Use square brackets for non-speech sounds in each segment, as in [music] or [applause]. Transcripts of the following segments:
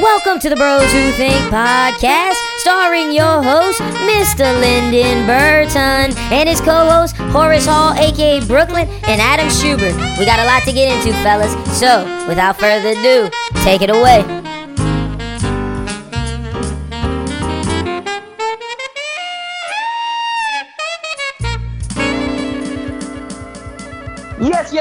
Welcome to the Bros Who Think podcast, starring your host, Mr. Lyndon Burton, and his co host, Horace Hall, aka Brooklyn, and Adam Schubert. We got a lot to get into, fellas, so without further ado, take it away.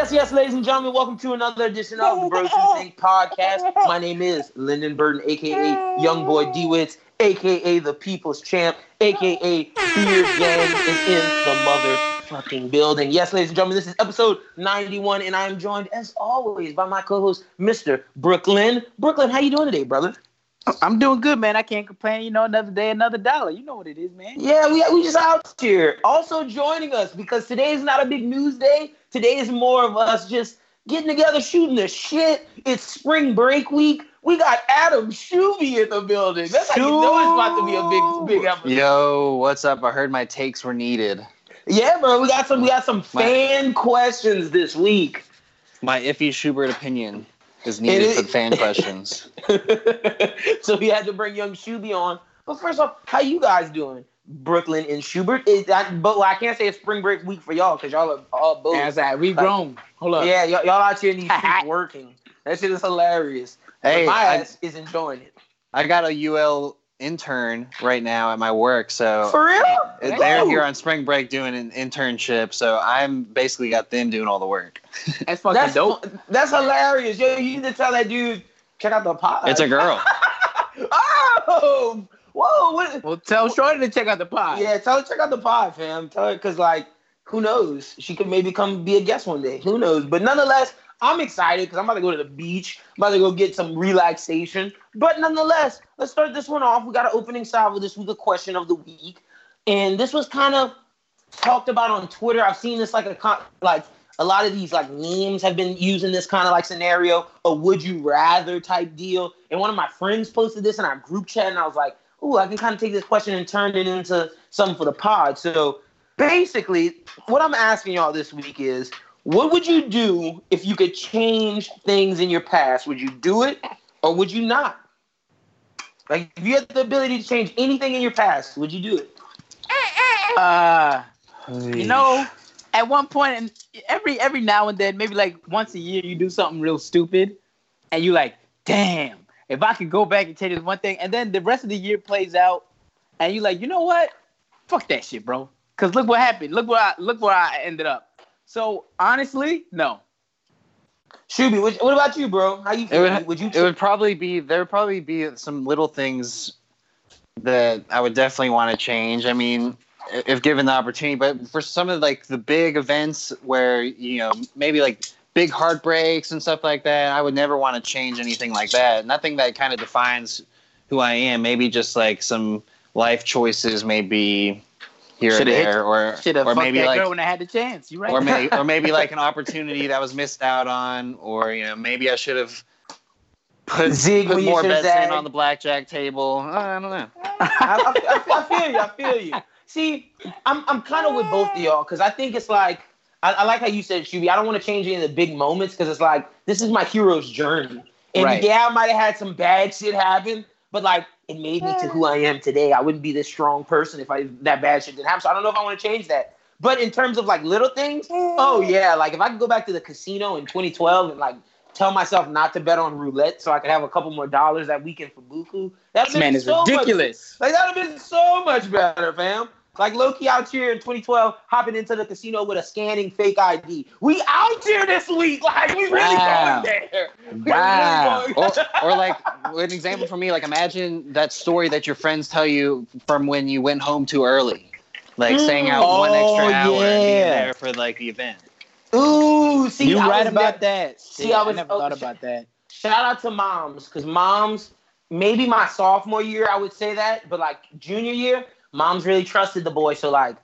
Yes, yes, yes, ladies and gentlemen, welcome to another edition of the Bros Who Think podcast. My name is Lyndon Burton, aka Young Boy DeWitts, aka the People's Champ, aka Beard Gang is in the motherfucking building. Yes, ladies and gentlemen, this is episode 91, and I am joined, as always, by my co-host, Mr. Brooklyn. Brooklyn, how you doing today, brother? I'm doing good, man. I can't complain. You know, another day, another dollar. You know what it is, man. Yeah, we we just out here. Also joining us because today is not a big news day. Today is more of us just getting together, shooting the shit. It's spring break week. We got Adam Shuby in the building. That's how you know it's about to be a big, big episode. Yo, what's up? I heard my takes were needed. Yeah, bro. We got some. We got some fan questions this week. My iffy Schubert opinion is needed It for the fan [laughs] questions. [laughs] so we had to bring young Shuby on. But first off, how you guys doing? Brooklyn and Schubert. Is that, but well, I can't say it's spring break week for y'all because y'all are all both. As that, we grown. Hold up. Yeah, y- y'all out here in these [laughs] streets working. That shit is hilarious. But my I, ass is enjoying it. I got a UL intern right now at my work, so For real? they're Woo! here on spring break doing an internship. So I'm basically got them doing all the work. [laughs] That's fucking That's dope. That's hilarious. Yo, you need to tell that dude check out the pod. It's a girl. [laughs] oh, whoa! What, Well, tell Shorty to check out the pod. yeah, tell her check out the pod, fam. Tell her because like, who knows? She could maybe come be a guest one day. Who knows? But nonetheless, I'm excited because I'm about to go to the beach. I'm about to go get some relaxation. But nonetheless, let's start this one off. We got an opening salvo this week, a question of the week, and this was kind of talked about on Twitter. I've seen this like a con- like a lot of these like memes have been using this kind of like scenario, a would you rather type deal. And one of my friends posted this in our group chat, and I was like, "Ooh, I can kind of take this question and turn it into something for the pod." So basically, what I'm asking y'all this week is, what would you do if you could change things in your past? Would you do it, or would you not? Like, if you had the ability to change anything in your past, would you do it? Eh, eh, eh. Uh, you know, at one point, and every every now and then, maybe like once a year, you do something real stupid, and you like, damn, if I could go back and change this one thing, and then the rest of the year plays out, and you're like, you know what? Fuck that shit, bro. Cause look what happened. Look where I look where I ended up. So honestly, no. Shuby, what, what about you, bro? How you It feel? would, would you? it would probably be there would probably be some little things that I would definitely want to change. I mean, if given the opportunity, but for some of like the big events where you know maybe like big heartbreaks and stuff like that, I would never want to change anything like that. Nothing that kind of defines who I am. Maybe just like some life choices, maybe here Shoulda or hit- there, or or maybe like when I had the chance. You right? or maybe or maybe like an [laughs] opportunity that was missed out on, or you know maybe I should have put, Zig put more bets in on the blackjack table. I don't know. I, I, I, I feel you. I feel you. See, I'm I'm kind of with both of y'all because I think it's like I, I like how you said, Shuby. I don't want to change any of the big moments because it's like this is my hero's journey. And Right. yeah, I might have had some bad shit happen, but like it made me to who I am today. I wouldn't be this strong person if I that bad shit didn't happen. So I don't know if I want to change that. But in terms of like little things, oh yeah, like if I could go back to the casino in 2012 and like tell myself not to bet on roulette so I could have a couple more dollars that weekend for Buku, that's This man is ridiculous. like that would have been so much better, fam. Like Loki out here in 2012, hopping into the casino with a scanning fake ID. We out here this week, [laughs] like we really Wow. going there. [laughs] We Wow. really going- Or, or like an example for me, like imagine that story that your friends tell you from when you went home too early, like staying out one mm. extra Oh, hour and being there for like the event. Ooh, see, you I right about ne- that. See, See, I I, never oh, thought about that. Shout out to moms, because moms, maybe my sophomore year, I would say that, but like junior year, moms really trusted the boy. So like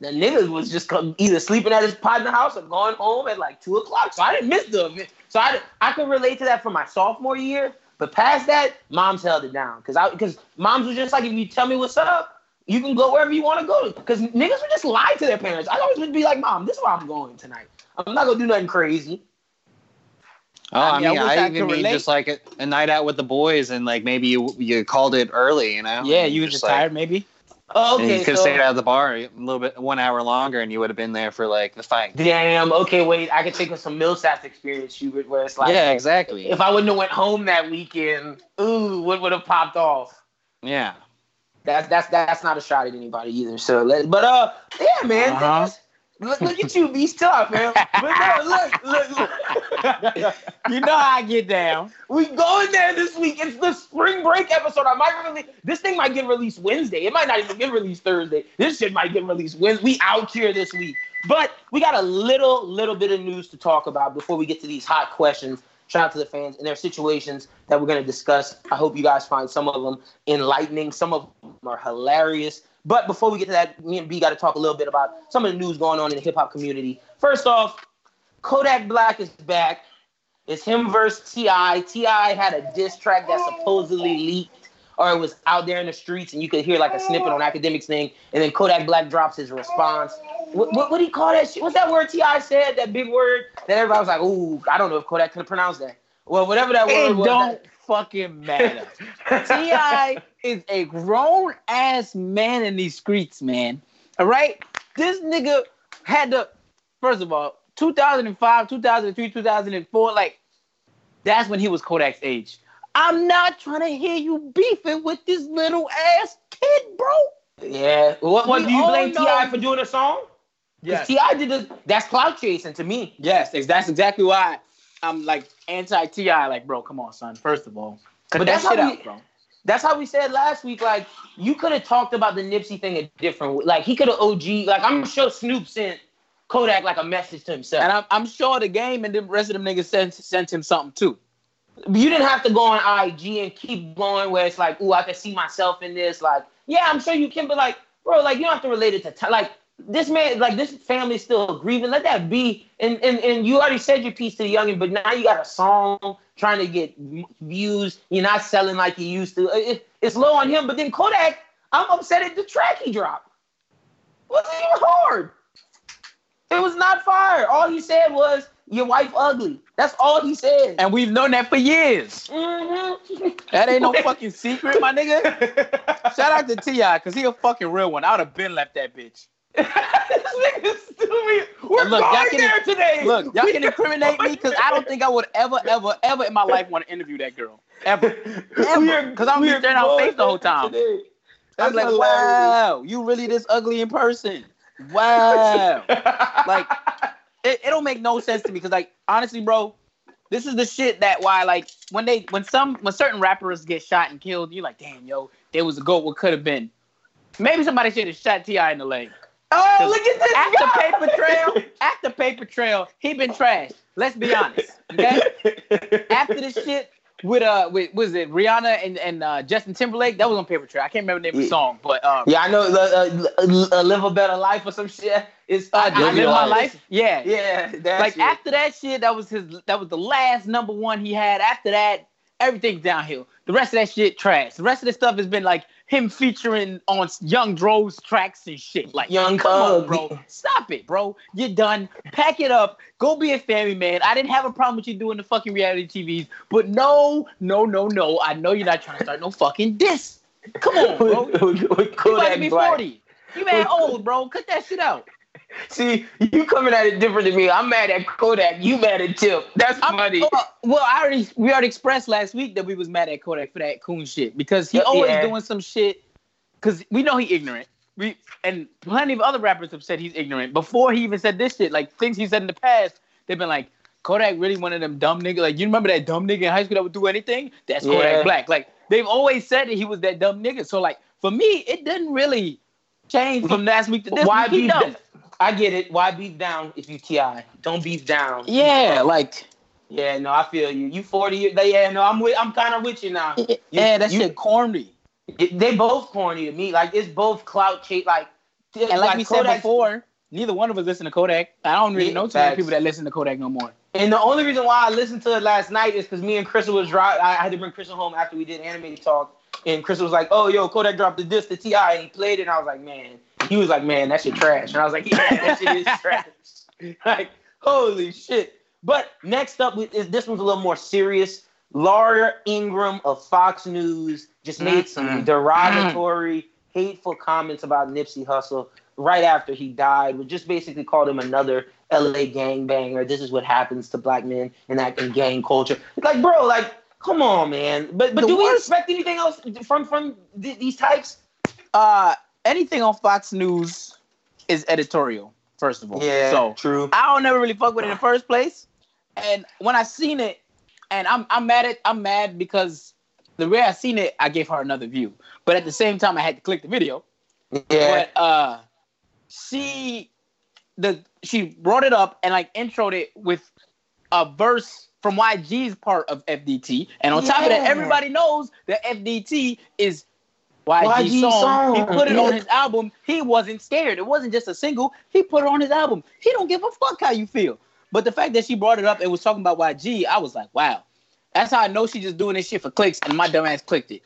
the nigga was just come, either sleeping at his partner house or going home at like two o'clock. So I didn't miss the event. So I I could relate to that for my sophomore year. But past that, moms held it down because I because moms was just like, if you tell me what's up, you can go wherever you want to go. Because niggas would just lie to their parents. I always would be like, mom, this is where I'm going tonight. I'm not gonna do nothing crazy. Oh, I I mean, I mean, I, I even could mean relate. just like a, a night out with the boys, and like maybe you you called it early, you know? Yeah, you were just like- tired, maybe. Oh, and you okay, could have so stayed out of the bar a little bit, one hour longer, and you would have been there for like the fight. damn. Okay, wait. I could think of some Millsap experience, Hubert, where it's like, yeah, exactly. if I wouldn't have went home that weekend, ooh, what would have popped off? yeah. That's that's that's not a shot at anybody either. So, let, but uh, yeah, man. Uh-huh. Look, look at you, be tough, man. But no, look, look, look. You know how I get down. we going there this week. It's the spring break episode. I might really this thing might get released Wednesday. It might not even get released Thursday. This shit might get released Wednesday. We out here this week. But we got a little, little bit of news to talk about before we get to these hot questions. Shout out to the fans and their situations that we're going to discuss. I hope you guys find some of them enlightening. Some of them are hilarious. But before we get to that, me and B got to talk a little bit about some of the news going on in the hip hop community. First off, Kodak Black is back. It's him versus Ti. T.I. had a diss track that supposedly leaked, or it was out there in the streets, and you could hear like a snippet on Akademiks thing. And then Kodak Black drops his response. What what, what do you call that shit? What's that word T.I. said? That big word that everybody was like, "Ooh, I don't know if Kodak could pronounce that." Well, whatever that It word was. don't fucking matter. T.I. is a grown ass man in these streets, man. All right, this nigga had to. First of all, 2005, 2003, 2004, like that's when he was Kodak's age. I'm not trying to hear you beefing with this little ass kid, bro. yeah. What, what do you blame T.I. for doing a song? Because T.I. did this. That's clout chasing to me. Yes, that's exactly why I'm like anti Ti. Like, bro, come on, son. First of all, cut But that that's shit how we- bro. That's how we said last week. Like you could have talked about the Nipsey thing a different way. Like he could have OG. Like I'm sure Snoop sent Kodak like a message to himself. And I'm, I'm sure the game and the rest of them niggas sent sent him something too. you didn't have to go on IG and keep going where it's like, ooh, I can see myself in this. Like, yeah, I'm sure you can, but like, bro, like you don't have to relate it to t- like this man, like this family's still grieving. Let that be. And and and you already said your piece to the youngin, but now you got a song trying to get views. You're not selling like you used to. It- it- it's low on him. But then Kodak, I'm upset at the track he dropped. Wasn't even hard. It was not fire. All he said was, "Your wife ugly." That's all he said. And we've known that for years. Mhm. That ain't no [laughs] fucking secret, my nigga. Shout out to T.I., cause he a fucking real one. I would have been left that bitch. [laughs] this nigga's stupid. We're And look, y'all going can- there today. Look, y'all can incriminate me because I don't think I would ever, ever, ever in my life want to interview that girl. Ever. there. [laughs] We are- 'Cause I'm staring out face the whole time. today. I'm like, hilarious. wow, you really this ugly in person. Wow. [laughs] like it, it don't make no sense to me because like honestly bro this is the shit that why like when they when some when certain rappers get shot and killed you're like damn yo there was a goat what could have been maybe somebody should have shot T.I. in the leg oh, look at this after guy. paper trail after paper trail he been trash let's be honest okay [laughs] after this shit with uh with was it rihanna and and uh, justin timberlake that was on paper trail i can't remember the name of the song but um Yeah, I know. Uh, uh, uh, live a better life or some shit. It's uh, I, I live my life yeah Yeah, like shit. after that shit, that was his. That was the last number one he had. After that, everything's downhill. The rest of that shit trash. The rest of the stuff has been like him featuring on Young Dro's tracks and shit. Like Young come on, bro, stop it, bro. You're done. Pack it up. Go be a family man. I didn't have a problem with you doing the fucking reality TVs, but no, no, no, no. I know you're not trying to start no fucking diss. Come on, bro. with, with, with You Kodak be forty. You man old, bro. Cut that shit out. See, you coming at it different than me. I'm mad at Kodak. You mad at Tip. That's I'm- funny. Well, I already we already expressed last week that we was mad at Kodak for that coon shit because he Yeah, always doing some shit. Because we know he ignorant. We and plenty of other rappers have said he's ignorant before he even said this shit. Like things he said in the past, they've been like Kodak really one of them dumb niggas. Like you remember that dumb nigga in high school that would do anything? That's Yeah. Kodak Black. Like they've always said that he was that dumb nigga. So like for me, it didn't really change from last week to this Why week. He beef? dumb. I get it. Why beef down if you T.I.? Don't beef down. Yeah, like Yeah, no, I feel you. You 40 years. Yeah, no, I'm with. I'm kind of with you now. yeah, that you- shit corny. They both corny to me. Like it's both clout chase. Like And like, we said before, neither one of us listen to Kodak. I don't really Yeah, know too many people that listen to Kodak no more. And the only reason why I listened to it last night is because me and Crystal was driving. I had to bring Crystal home after we did animated talk, and Crystal was like, "Oh, yo, Kodak dropped the disc to T.I.," and he played it. And I was like, "Man," he was like, "Man, that shit trash," and I was like, "Yeah, that shit is [laughs] trash." [laughs] like, holy shit. But next up, is this one's a little more serious. Laura Ingraham of Fox News just made some Mm-mm. derogatory, hateful comments about Nipsey Hussle right after he died. We just basically called him another LA gangbanger. This is what happens to black men in that in gang culture. Like, bro, like, come on, man. But but The do we expect anything else from from th- these types? Uh, anything on Fox News is editorial. First of all, yeah, so true. I don't never really fuck with it in the first place. And when I seen it, and I'm I'm mad at I'm mad because the way I seen it, I gave her another view. But at the same time, I had to click the video. Yeah. But uh, she the she brought it up and like introed it with a verse from YG's part of FDT, and on top of that, everybody knows that FDT is YG's YG song. song, He put it on his album. He wasn't scared. It wasn't just a single. He put it on his album. He don't give a fuck how you feel. But the fact that she brought it up and was talking about YG, I was like, wow. That's how I know she's just doing this shit for clicks, and my dumb ass clicked it.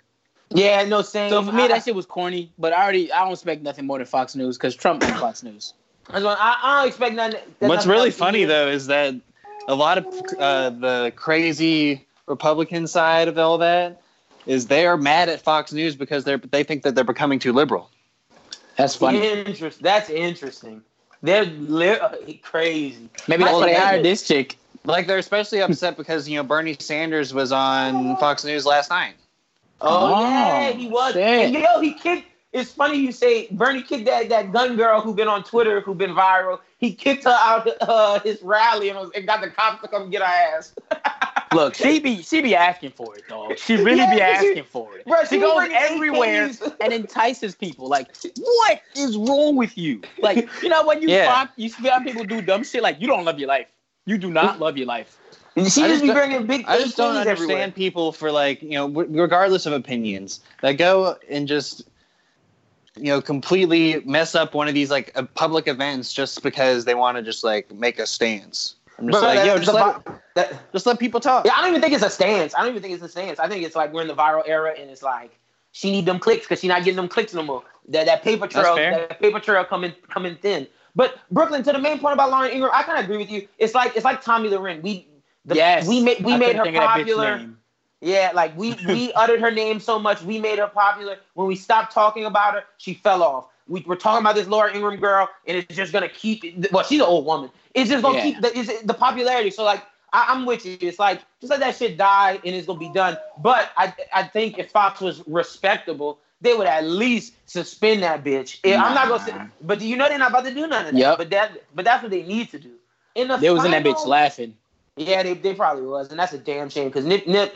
yeah, no same. So for me, I- that shit was corny. But I already, I don't expect nothing more than Fox News because Trump is Fox News. That's why I, I don't expect nothing. What's nothing really funny hear. though is that a lot of uh, the crazy Republican side of all that is they are mad at Fox News because they're they think that they're becoming too liberal. That's funny. Interest. That's interesting. They're li- uh, crazy. Maybe that's why they hired this chick. Like they're especially upset because you know Bernie Sanders was on Fox News last night. Oh, Oh, yeah, he was. shit. And yo, he kicked. It's funny you say Bernie kicked that, that gun girl who been on Twitter who been viral. He kicked her out uh, his rally and, was, and got the cops to come get her ass. [laughs] Look, she be she be asking for it, dog. She [laughs] really Yeah, be but she- asking for it. Bro, she she goes everywhere and entices people. Like, [laughs] what is wrong with you? Like, you know when you Yeah. find you see how people do dumb shit like you don't love your life. You do not love your life. She just just be bringing big I just don't understand everywhere. people for like you know regardless of opinions that go and just you know completely mess up one of these like uh, public events just because they want to just like make a stance. I'm just Bro, like yo, just let, vi- that- just let people talk. Yeah, I don't even think it's a stance. I don't even think it's a stance. I think it's like we're in the viral era, and it's like she need them clicks because she not getting them clicks no more. That that paper trail, that paper trail coming coming thin. But Brooklyn, to the main point about Lauren Ingraham, I kind of agree with you. It's like it's like Tomi Lahren. We the, yes, we made we I made her think of that bitch popular. Yeah, like we we [laughs] uttered her name so much, we made her popular. When we stopped talking about her, she fell off. We were talking about this Laura Ingraham girl, and it's just gonna keep. Well, she's an old woman. It's just gonna Yeah. keep the the popularity. So like, I, I'm with you. It's like just let that shit die, and it's gonna be done. But I I think if Fox was respectable, they would at least suspend that bitch. Yeah, I'm not gonna say, but you know they're not about to do none of that? Yep. But that but that's what they need to do. In the They was in that bitch laughing. yeah, they, they probably was, and that's a damn shame because Nip Nip,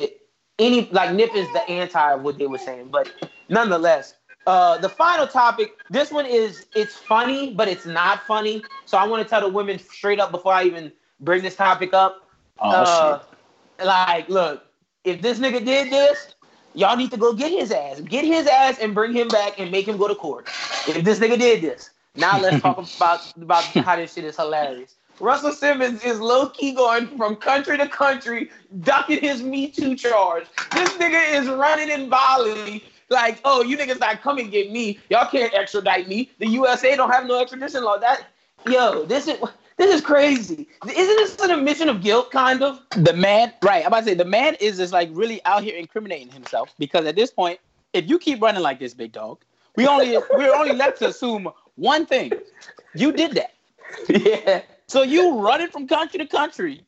it- any like Nip is the anti of what they were saying, but nonetheless, uh, the final topic. This one is it's funny, but it's not funny. So I want to tell the women straight up before I even bring this topic up. Oh uh, shit. Like, look, if this nigga did this, y'all need to go get his ass, get his ass, and bring him back and make him go to court. If this nigga did this, now let's talk [laughs] about about how this shit is hilarious. Russell Simmons is low key going from country to country, ducking his Me Too charge. This nigga is running in Bali. Like, oh, you niggas not coming get me. Y'all can't extradite me. The USA don't have no extradition law. That, yo, this is this is crazy. Isn't this an admission of guilt, kind of? The man, right? I'm about to say the man is just like really out here incriminating himself because at this point, if you keep running like this, big dog, we only [laughs] we're only left to assume one thing: you did that. [laughs] yeah. So you running from country to country,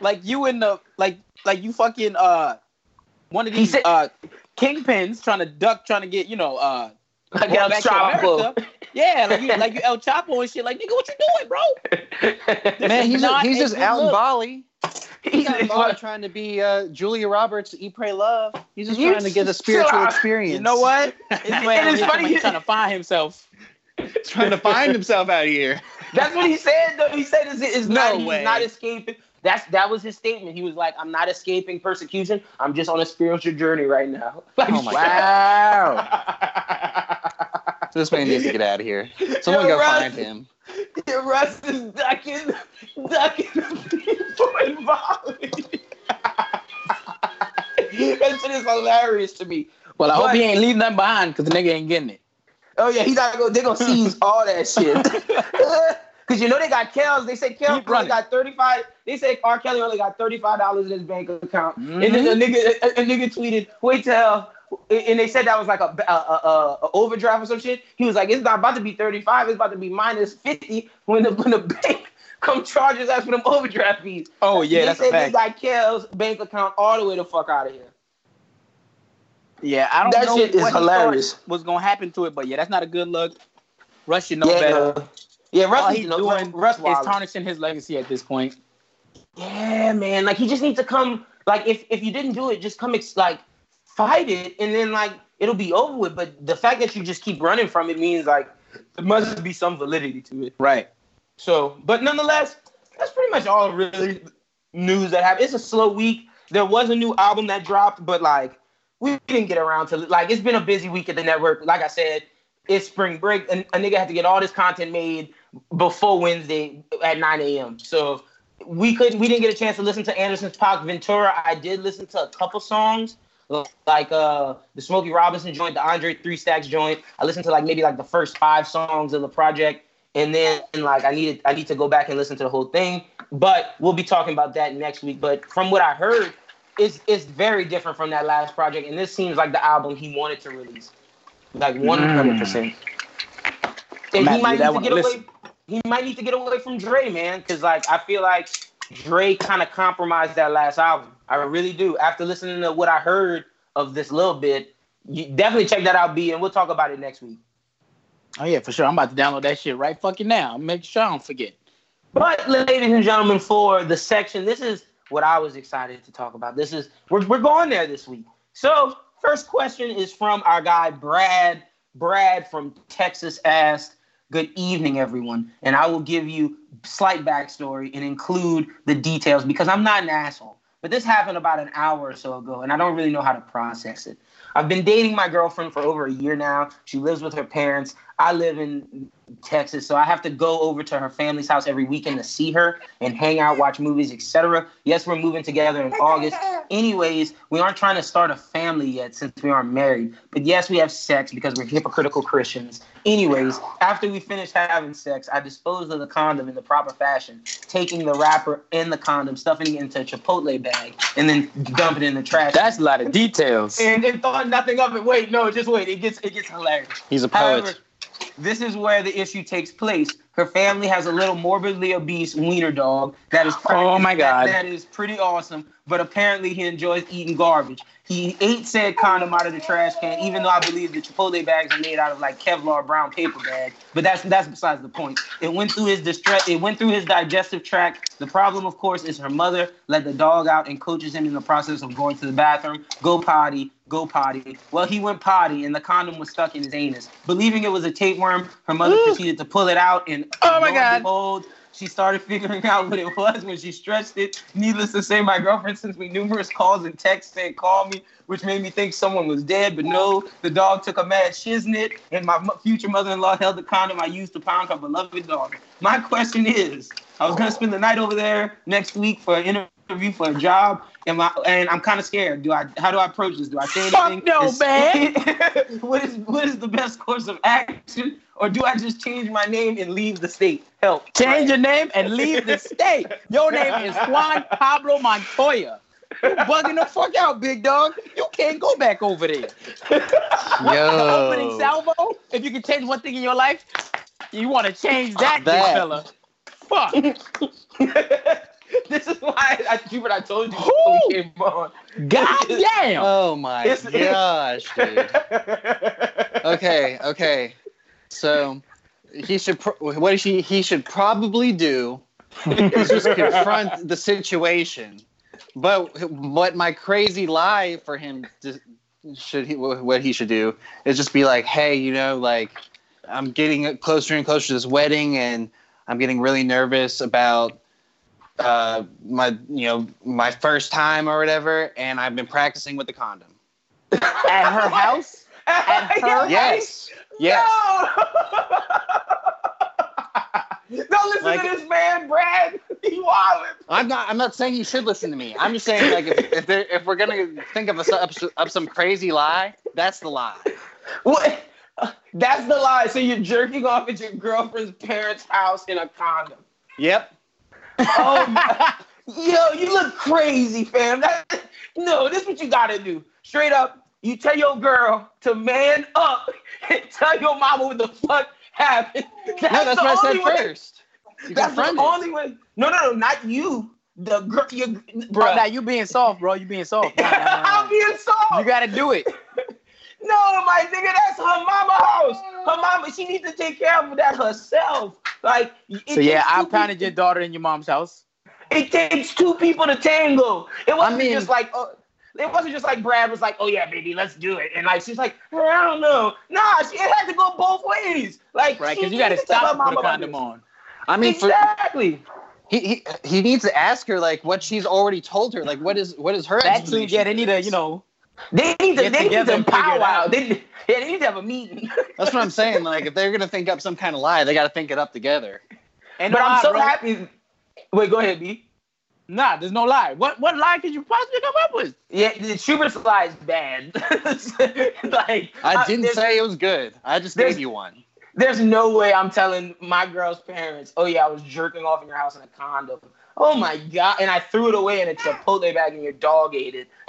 like you in the like like you fucking uh one of He these said- uh kingpins trying to duck, trying to get you know uh Like El Chapo. Yeah, like you like you El Chapo and shit. Like nigga, what you doing, bro? [laughs] This Man, he's not he's just good out in look. Bali. He's He's out in Bali trying to be uh, Julia Roberts, Eat, Pray, Love. He's just You trying to get a spiritual experience. You know what? [laughs] It's And when it's funny- he's trying to find himself. He's trying to find himself out here. That's what he said. Though he said is is No not he's not escaping. That's that was his statement. He was like, "I'm not escaping persecution. I'm just on a spiritual journey right now." [laughs] Like, Oh my wow. [laughs] This man needs to get out of here. Someone Yo, go Russ. find him. Russ is ducking, ducking the people in Bali. [laughs] that shit is hilarious to me. Well, I But- hope he ain't leaving nothing behind because the nigga ain't getting it. Oh yeah, he's not go. They're gonna seize all that shit. Because you know they got Kels. They say Keep only got 35. They say R. Kelly only got $35 in his bank account. And then mm-hmm. a nigga, a, a nigga tweeted, wait till, and they said that was like a, a, a, a overdraft or some shit. He was like, it's not about to be 35. It's about to be minus 50 when the, when the bank [laughs] come charge us for them overdraft fees. Oh yeah, they that's a said fact. they got Kel's bank account all the way the fuck out of here. Yeah, I don't That know shit is what he thought hilarious. was gonna happen to it, but yeah, that's not a good look. Russ should know yeah, better. Uh, yeah, All Russ, he's you doing Russ is tarnishing his legacy at this point. Yeah, man. Like he just needs to come. Like if if you didn't do it, just come ex- like fight it, and then like it'll be over with. But the fact that you just keep running from it means like there must be some validity to it. Right. So, but nonetheless, that's pretty much all really news that happened. It's a slow week. There was a new album that dropped, but like we didn't get around to like it's been a busy week at the network. Like I said, it's spring break, and a nigga had to get all this content made before Wednesday at 9 a.m. So we couldn't we didn't get a chance to listen to Anderson's .Paak Ventura. I did listen to a couple songs. Like uh the Smokey Robinson joint, the Andre Three Stacks joint. I listened to like maybe like the first five songs of the project and then like I needed I need to go back and listen to the whole thing. But we'll be talking about that next week. But from what I heard, it's it's very different from that last project, and this seems like the album he wanted to release, like one hundred percent. And Might he might need to get Listen. He might need to get away from Dre, man, because like I feel like Dre kind of compromised that last album. I really do. After listening to what I heard of this little bit, you definitely check that out, B, and we'll talk about it next week. Oh yeah, for sure. I'm about to download that shit right fucking now. Make sure I don't forget. But ladies and gentlemen, for the section, this is what I was excited to talk about. This is we're we're going there this week. So first question is from our guy Brad. Brad from Texas asked, "Good evening, everyone," and I will give you slight backstory and include the details because I'm not an asshole. But this happened about an hour or so ago, and I don't really know how to process it. I've been dating my girlfriend for over a year now. She lives with her parents. I live in Texas, so I have to go over to her family's house every weekend to see her and hang out, watch movies, etc. Yes, we're moving together in August. Anyways, we aren't trying to start a family yet since we aren't married. But yes, we have sex because we're hypocritical Christians. Anyways, after we finish having sex, I disposed of the condom in the proper fashion, taking the wrapper and the condom, stuffing it into a Chipotle bag, and then dumping it in the trash. That's a lot of details. and, and thought nothing of it. Wait, no, just wait. It gets it gets hilarious. He's a poet. However, this is where the issue takes place. Her family has a little morbidly obese wiener dog that is Oh my that- God. that is pretty awesome. But apparently he enjoys eating garbage. He ate said condom out of the trash can, even though I believe the Chipotle bags are made out of like Kevlar brown paper bag. But that's that's besides the point. It went through his distress. It went through his digestive tract. The problem, of course, is her mother let the dog out and coaches him in the process of going to the bathroom. Go potty. Go potty. Well, he went potty, and the condom was stuck in his anus. Believing it was a tapeworm, her mother proceeded to pull it out, and Oh my God. She started figuring [laughs] out what it was when she stretched it. Needless to say, my girlfriend sent me numerous calls and texts saying, call me, which made me think someone was dead. But no, the dog took a mad shiznit, and my future mother-in-law held the condom I used to pound her beloved dog. My question is, I was going to spend the night over there next week for an interview for a job, and, my, and I'm kind of scared. Do I? How do I approach this? Do I say anything? Fuck no, man. [laughs] what is what is the best course of action? Or do I just change my name and leave the state? Help. Change your name and leave the state. Your name is Juan Pablo Montoya. You bugging the fuck out, big dog. You can't go back over there. [laughs] The [laughs] opening salvo. If you can change one thing in your life, you want to change that, big That. fella. Fuck. [laughs] this is why I, Hubert, I told you before we came on. God damn. Oh my It's- gosh, dude. Okay, okay. So he should pro- what he he should probably do is just confront the situation. But what my crazy lie for him to, should he what he should do is just be like, hey, you know, like I'm getting closer and closer to this wedding, and I'm getting really nervous about uh, my you know my first time or whatever, and I've been practicing with the condom. At her house? At [laughs] her? Yes, yes. No! [laughs] Don't listen Like- to this man, Brad. He wildin'. I'm not. I'm not saying you should listen to me. I'm just saying, like, if if, there, if we're gonna think of a, up, up some crazy lie, that's the lie. What? That's the lie. So you're jerking off at your girlfriend's parents' house in a condom. Yep. Oh, my- [laughs] yo, you look crazy, fam. That, no, this is what you gotta do. Straight up, you tell your girl to man up and tell your mama what the fuck happened. That's no, that's the what I said way- first. You That's the it. only way. No, no, no, not you. The girl, your, Bro, now you being soft, bro. You being soft. [laughs] Nah, nah, nah, I'm being soft. You gotta do it. [laughs] No, my nigga, that's her mama house. Her mama, she needs to take care of that herself. Like, So yeah, I pounded your daughter in your mom's house. It takes two people to tango. It wasn't mean- just like, uh, it wasn't just like Brad was like, oh yeah, baby, let's do it, and like she's like, I don't know. Nah, she, it had to go both ways. Like, Right, because you gotta needs to stop and put mama a condom on. I mean, for exactly. he, he he needs to ask her like what she's already told her. Like what is what is her That too, explanation yeah, they need to, you know, They need to, Get they need to and figure powwow. out. They, yeah, they need to have a meeting. That's what I'm saying. Like if they're gonna think up some kind of lie, they got to think it up together. and but I'm so bro. happy. Wait, go ahead, B. Nah, there's no lie. What what lie could you possibly come up with? Yeah, the Schubert's lie is bad. [laughs] like I uh, didn't there's- say it was good. I just there's- gave you one. There's no way I'm telling my girl's parents, oh yeah, I was jerking off in your house in a condom. Oh my god! And I threw it away in a Chipotle bag, and your dog ate it. [laughs]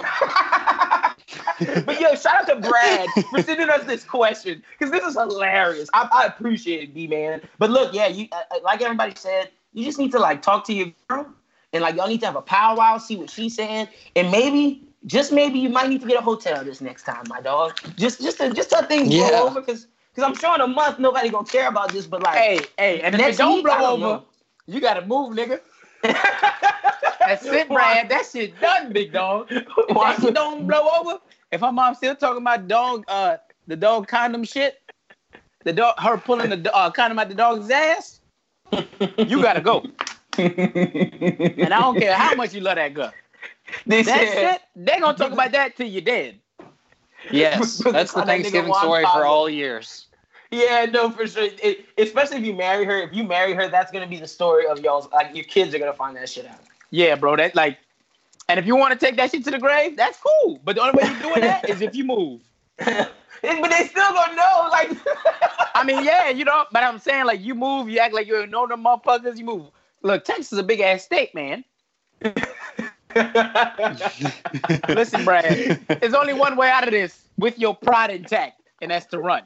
but yo, shout out to Brad for sending us this question because this is hilarious. I, I appreciate it, B man. But look, yeah, you uh, uh, like everybody said, you just need to like talk to your girl, and like y'all need to have a powwow, see what she's saying, and maybe. Just maybe you might need to get a hotel this next time, my dog. Just, just, to, just to things Yeah. blow over, because, because I'm sure in a month nobody gonna care about this. But like, Hey, hey, and if it don't week, blow over, know. you gotta move, nigga. [laughs] That's it, Brad. That shit done, big dog. [laughs] If that shit don't blow over, if her mom still talking about dog, uh, the dog condom shit, the dog, her pulling the uh, condom out the dog's ass, you gotta go. [laughs] And I don't care how much you love that girl. [laughs] They That shit, they gonna talk about that till you're dead. Yes, [laughs] that's the How that nigga Thanksgiving story for all years. Yeah, no, for sure. It, especially if you marry her. If you marry her, that's gonna be the story of y'all's. Like your kids are gonna find that shit out. Yeah, bro. That like, and if you want to take that shit to the grave, that's cool. But the only way you're doing that is if you move. [laughs] but they still gonna know. Like, I mean, yeah, you know, but I'm saying like you move, you act like you know the motherfuckers. You move. Look, Texas is a big ass state, man. [laughs] Listen, Brad, there's only one way out of this with your pride intact, and that's to run.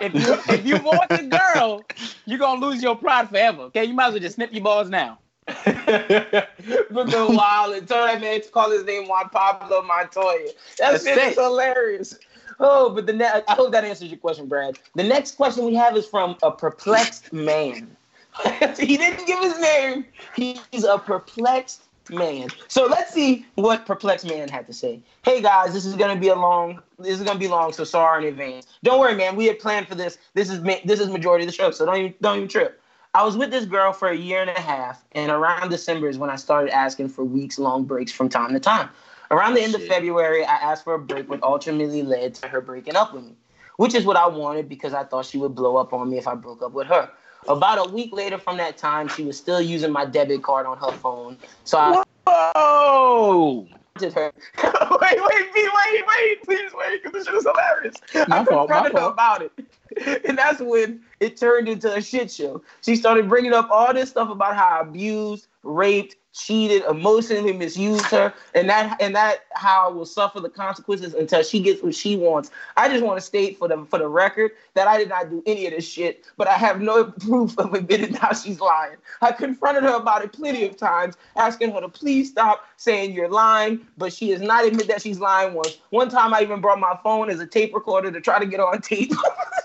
If you if you want the girl, you're gonna lose your pride forever. Okay, you might as well just snip your balls now. [laughs] but the wild and tell that man to call his name Juan Pablo Montoya. That That's it. hilarious. Oh, but the ne- I hope that answers your question, Brad. The next question we have is from a perplexed man. [laughs] he didn't give his name. He's a perplexed man. So let's see what perplexed man had to say. Hey guys, this is gonna be a long. This is gonna be long, so sorry in advance. Don't worry, man. We had planned for this. This is this is majority of the show, so don't even don't even trip. I was with this girl for a year and a half, and around December is when I started asking for weeks long breaks from time to time. Around the oh, end of February, I asked for a break, which ultimately led to her breaking up with me, which is what I wanted because I thought she would blow up on me if I broke up with her. About a week later from that time, she was still using my debit card on her phone. So I Whoa! [laughs] did her. [laughs] wait, wait, B, wait, wait, please wait, because this shit is hilarious. [laughs] My I fault, my confronted her fault. about it. And that's when it turned into a shit show. She started bringing up all this stuff about how I abused, raped, cheated, emotionally misused her, and that and that how will suffer the consequences until she gets what she wants. I just want to state for the for the record that I did not do any of this shit, but I have no [laughs] proof of admitting how she's lying. I confronted her about it plenty of times, asking her to please stop saying you're lying, but she has not admitted that she's lying once. One time I even brought my phone as a tape recorder to try to get on [laughs] tape.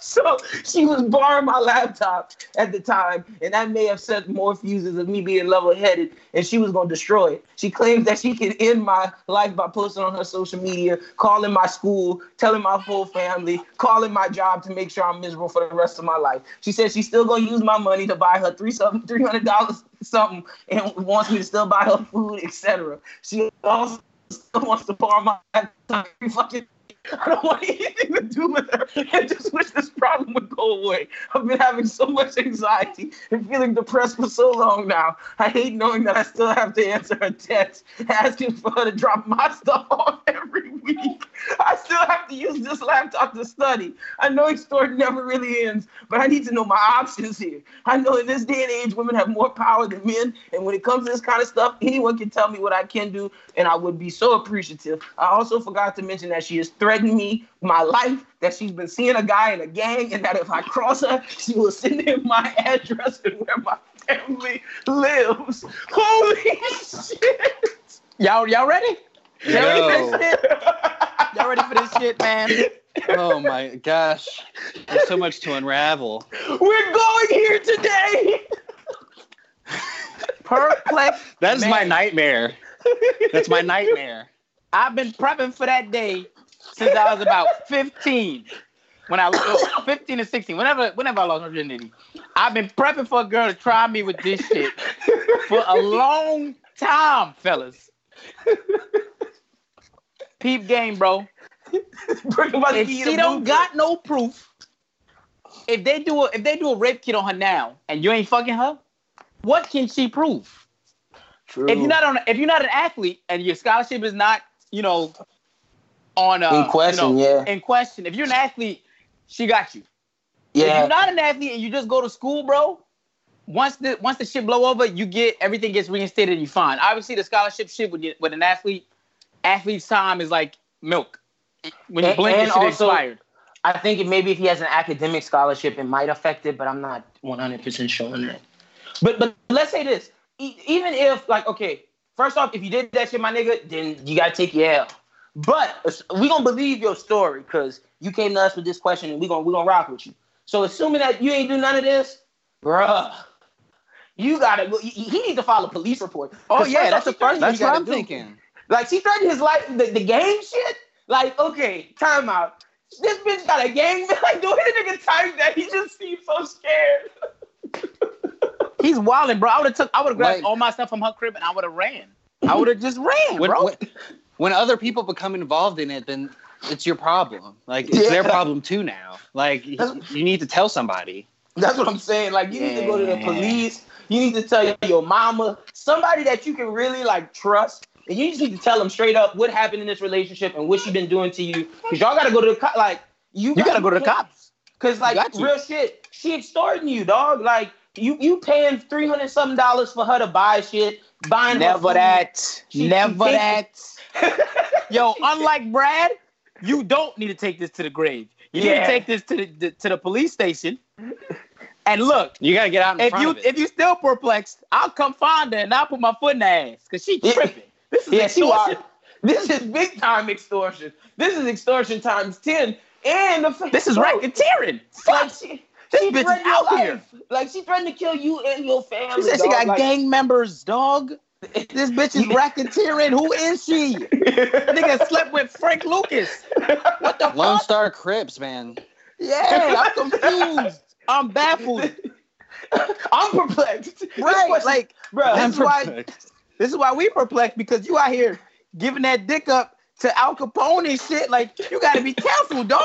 so she was borrowing my laptop at the time, and that may have set more fuses of me being level-headed, and she was gonna destroy it. She claims that she can end my life by posting on her social media, calling my school, telling my whole family, calling my job to make sure I'm miserable for the rest of my life. She says she's still gonna use my money to buy her three something, [laughs] three hundred dollars something, and wants me to still buy her food, etc. She also wants to borrow my [laughs] fucking [laughs] I don't want anything to do with her. I just wish this problem would go away. I've been having so much anxiety and feeling depressed for so long now. I hate knowing that I still have to answer her text asking for her to drop my stuff [laughs] off every week. I still have to use this laptop to study. I know extortion never really ends, but I need to know my options here. I know in this day and age, women have more power than men, and when it comes to this kind of stuff, anyone can tell me what I can do, and I would be so appreciative. I also forgot to mention that she has threatened me, my life, that she's been seeing a guy in a gang, and that if I cross her, she will send him my address and where my family lives. Holy shit! Y'all, y'all ready? Y'all ready for this shit? Y'all ready for this shit, man? Oh my gosh. There's so much to unravel. We're going here today. Perplex. That is my nightmare. That's my nightmare. I've been prepping for that day since I was about 15. When I was 15 or 16, whenever whenever I lost my virginity, I've been prepping for a girl to try me with this shit for a long time, fellas. Peep game, bro. Bring about to If she don't got no proof, if they do a if they do a rape kit on her now and you ain't fucking her, what can she prove? True. If you're not on if you're not an athlete and your scholarship is not, you know, on uh, In question, you know, yeah. In question. If you're an athlete, she got you. Yeah. If you're not an athlete and you just go to school, bro, once the once the shit blow over, you get everything gets reinstated and you fine. Obviously, the scholarship shit with with an athlete, athlete's time is like milk. When you And- blink, and it also- expired. I think maybe if he has an academic scholarship, it might affect it, but I'm not 100 percent sure on that. But but let's say this: E- even if like okay, first off, if you did that shit, my nigga, then you gotta take your L. But we gonna believe your story because you came to us with this question, and we gonna we gonna rock with you. So assuming that you ain't do none of this, bruh. You gotta go. He needs to file a police report. Oh yeah, that's the first That's what I'm do. thinking. Like she threatened his life, the, the game shit. Like, okay, time out. This bitch got a gang. [laughs] Like the way the nigga typed that, he just seems so scared. [laughs] He's wilding, bro. I would have took I would have grabbed Like- all my stuff from her crib and I would have ran. I would have just ran, When, bro. when, when other people become involved in it, then it's your problem. Like it's their problem too now. Like y- you need to tell somebody. That's what I'm saying. Like, you need to go to the police. You need to tell your mama, somebody that you can really like trust. And you just need to tell them straight up what happened in this relationship and what she been doing to you. Cause y'all gotta go to the cop. Like, you, you gotta go to the cops. Cause like real shit, she extorting you, dog. Like you, you paying three hundred something dollars for her to buy shit, buying Never that. She- Never she that. [laughs] Yo, unlike Brad, you don't need to take this to the grave. You need to take this to the, the to the police station. And look, You gotta get out in if front you of it. if you still perplexed, I'll come find her and I'll put my foot in her ass because she tripping. This is Yeah, extortion. are. This is big time extortion. This is extortion times ten. And the fa- This is Bro, racketeering. Like she, This she bitch is threatened your out here. life. Like she threatened to kill you and your family. She said she got Like- gang members, dog. [laughs] This bitch is racketeering. Who is she? [laughs] Nigga slept with Frank Lucas. What the fuck? Lone fuck? Star Crips, man. Yeah, I'm confused. I'm baffled. [laughs] I'm perplexed. Right, question- like, bro. That's why- this is why we perplexed because you out here giving that dick up to Al Capone and shit. Like, you gotta be careful, dog.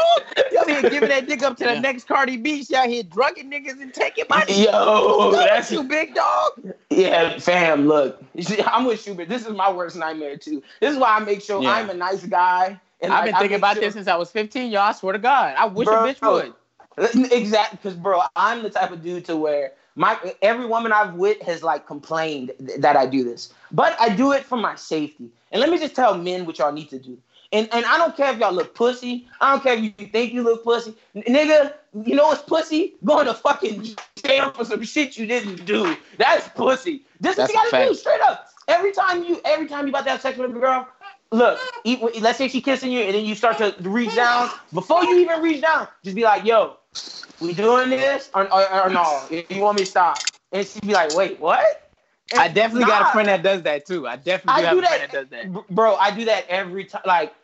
You out here giving that dick up to the Yeah. next Cardi B. She out here drugging niggas and taking money. Yo, Look that's you, big dog. Yeah, fam, look. You see, I'm with you, but This is my worst nightmare too. This is why I make sure Yeah. I'm a nice guy. And I've like, been thinking about sure- this since I was 15, y'all. I swear to God. I wish Bro, a bitch would. Exactly, because bro, I'm the type of dude to where my every woman I've with has like complained th- that I do this, but I do it for my safety. And let me just tell men what y'all need to do. And and I don't care if y'all look pussy. I don't care if you think you look pussy, N- nigga. You know what's pussy? Going to fucking jail for some shit you didn't do. That's pussy. This is what you gotta do straight up. Every time you every time you about to have sex with a girl, look, eat, let's say she kissing you and then you start to reach down. Before you even reach down, just be like, yo, we doing this or, or, or no? You want me to stop? And she'd be like, wait, what? And I definitely got a friend that does that too. I definitely I have do a friend that, that does that. bro. I do that every time. Like,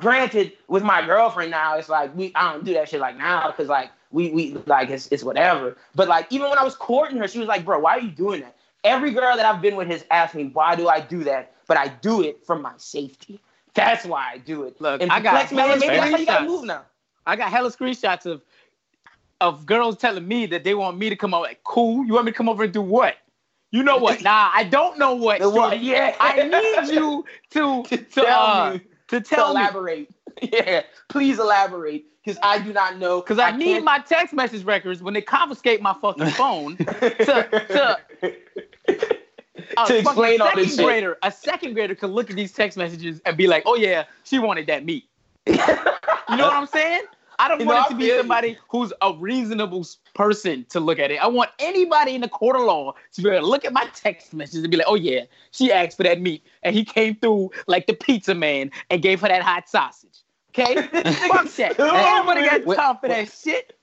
granted, with my girlfriend now, it's like we I don't do that shit like now because like we we like it's it's whatever. But like even when I was courting her, she was like, bro, why are you doing that? Every girl that I've been with has asked me, why do I do that? But I do it for my safety. That's why I do it. Look, and I got flex, man, hella maybe that's how you gotta move now. I got hella screenshots of of girls telling me that they want me to come over. Like, cool. You want me to come over and do what? You know what? [laughs] Nah, I don't know what. Yeah. I need you [laughs] to to Tell uh, me. to To tell me. elaborate. [laughs] yeah, please elaborate because I do not know. Because I, need can't- my text message records when they confiscate my fucking phone to to To explain all this second shit. grader. A second grader could look at these text messages and be like, "Oh yeah, she wanted that meat." You know what I'm saying? I don't You want know, it to I be feel you. somebody who's a reasonable person to look at it. I want anybody in the court of law to be able to look at my text messages and be like, "Oh yeah, she asked for that meat, and he came through like the pizza man and gave her that hot sausage." Okay, [laughs] fuck that. Nobody got What- time for that shit.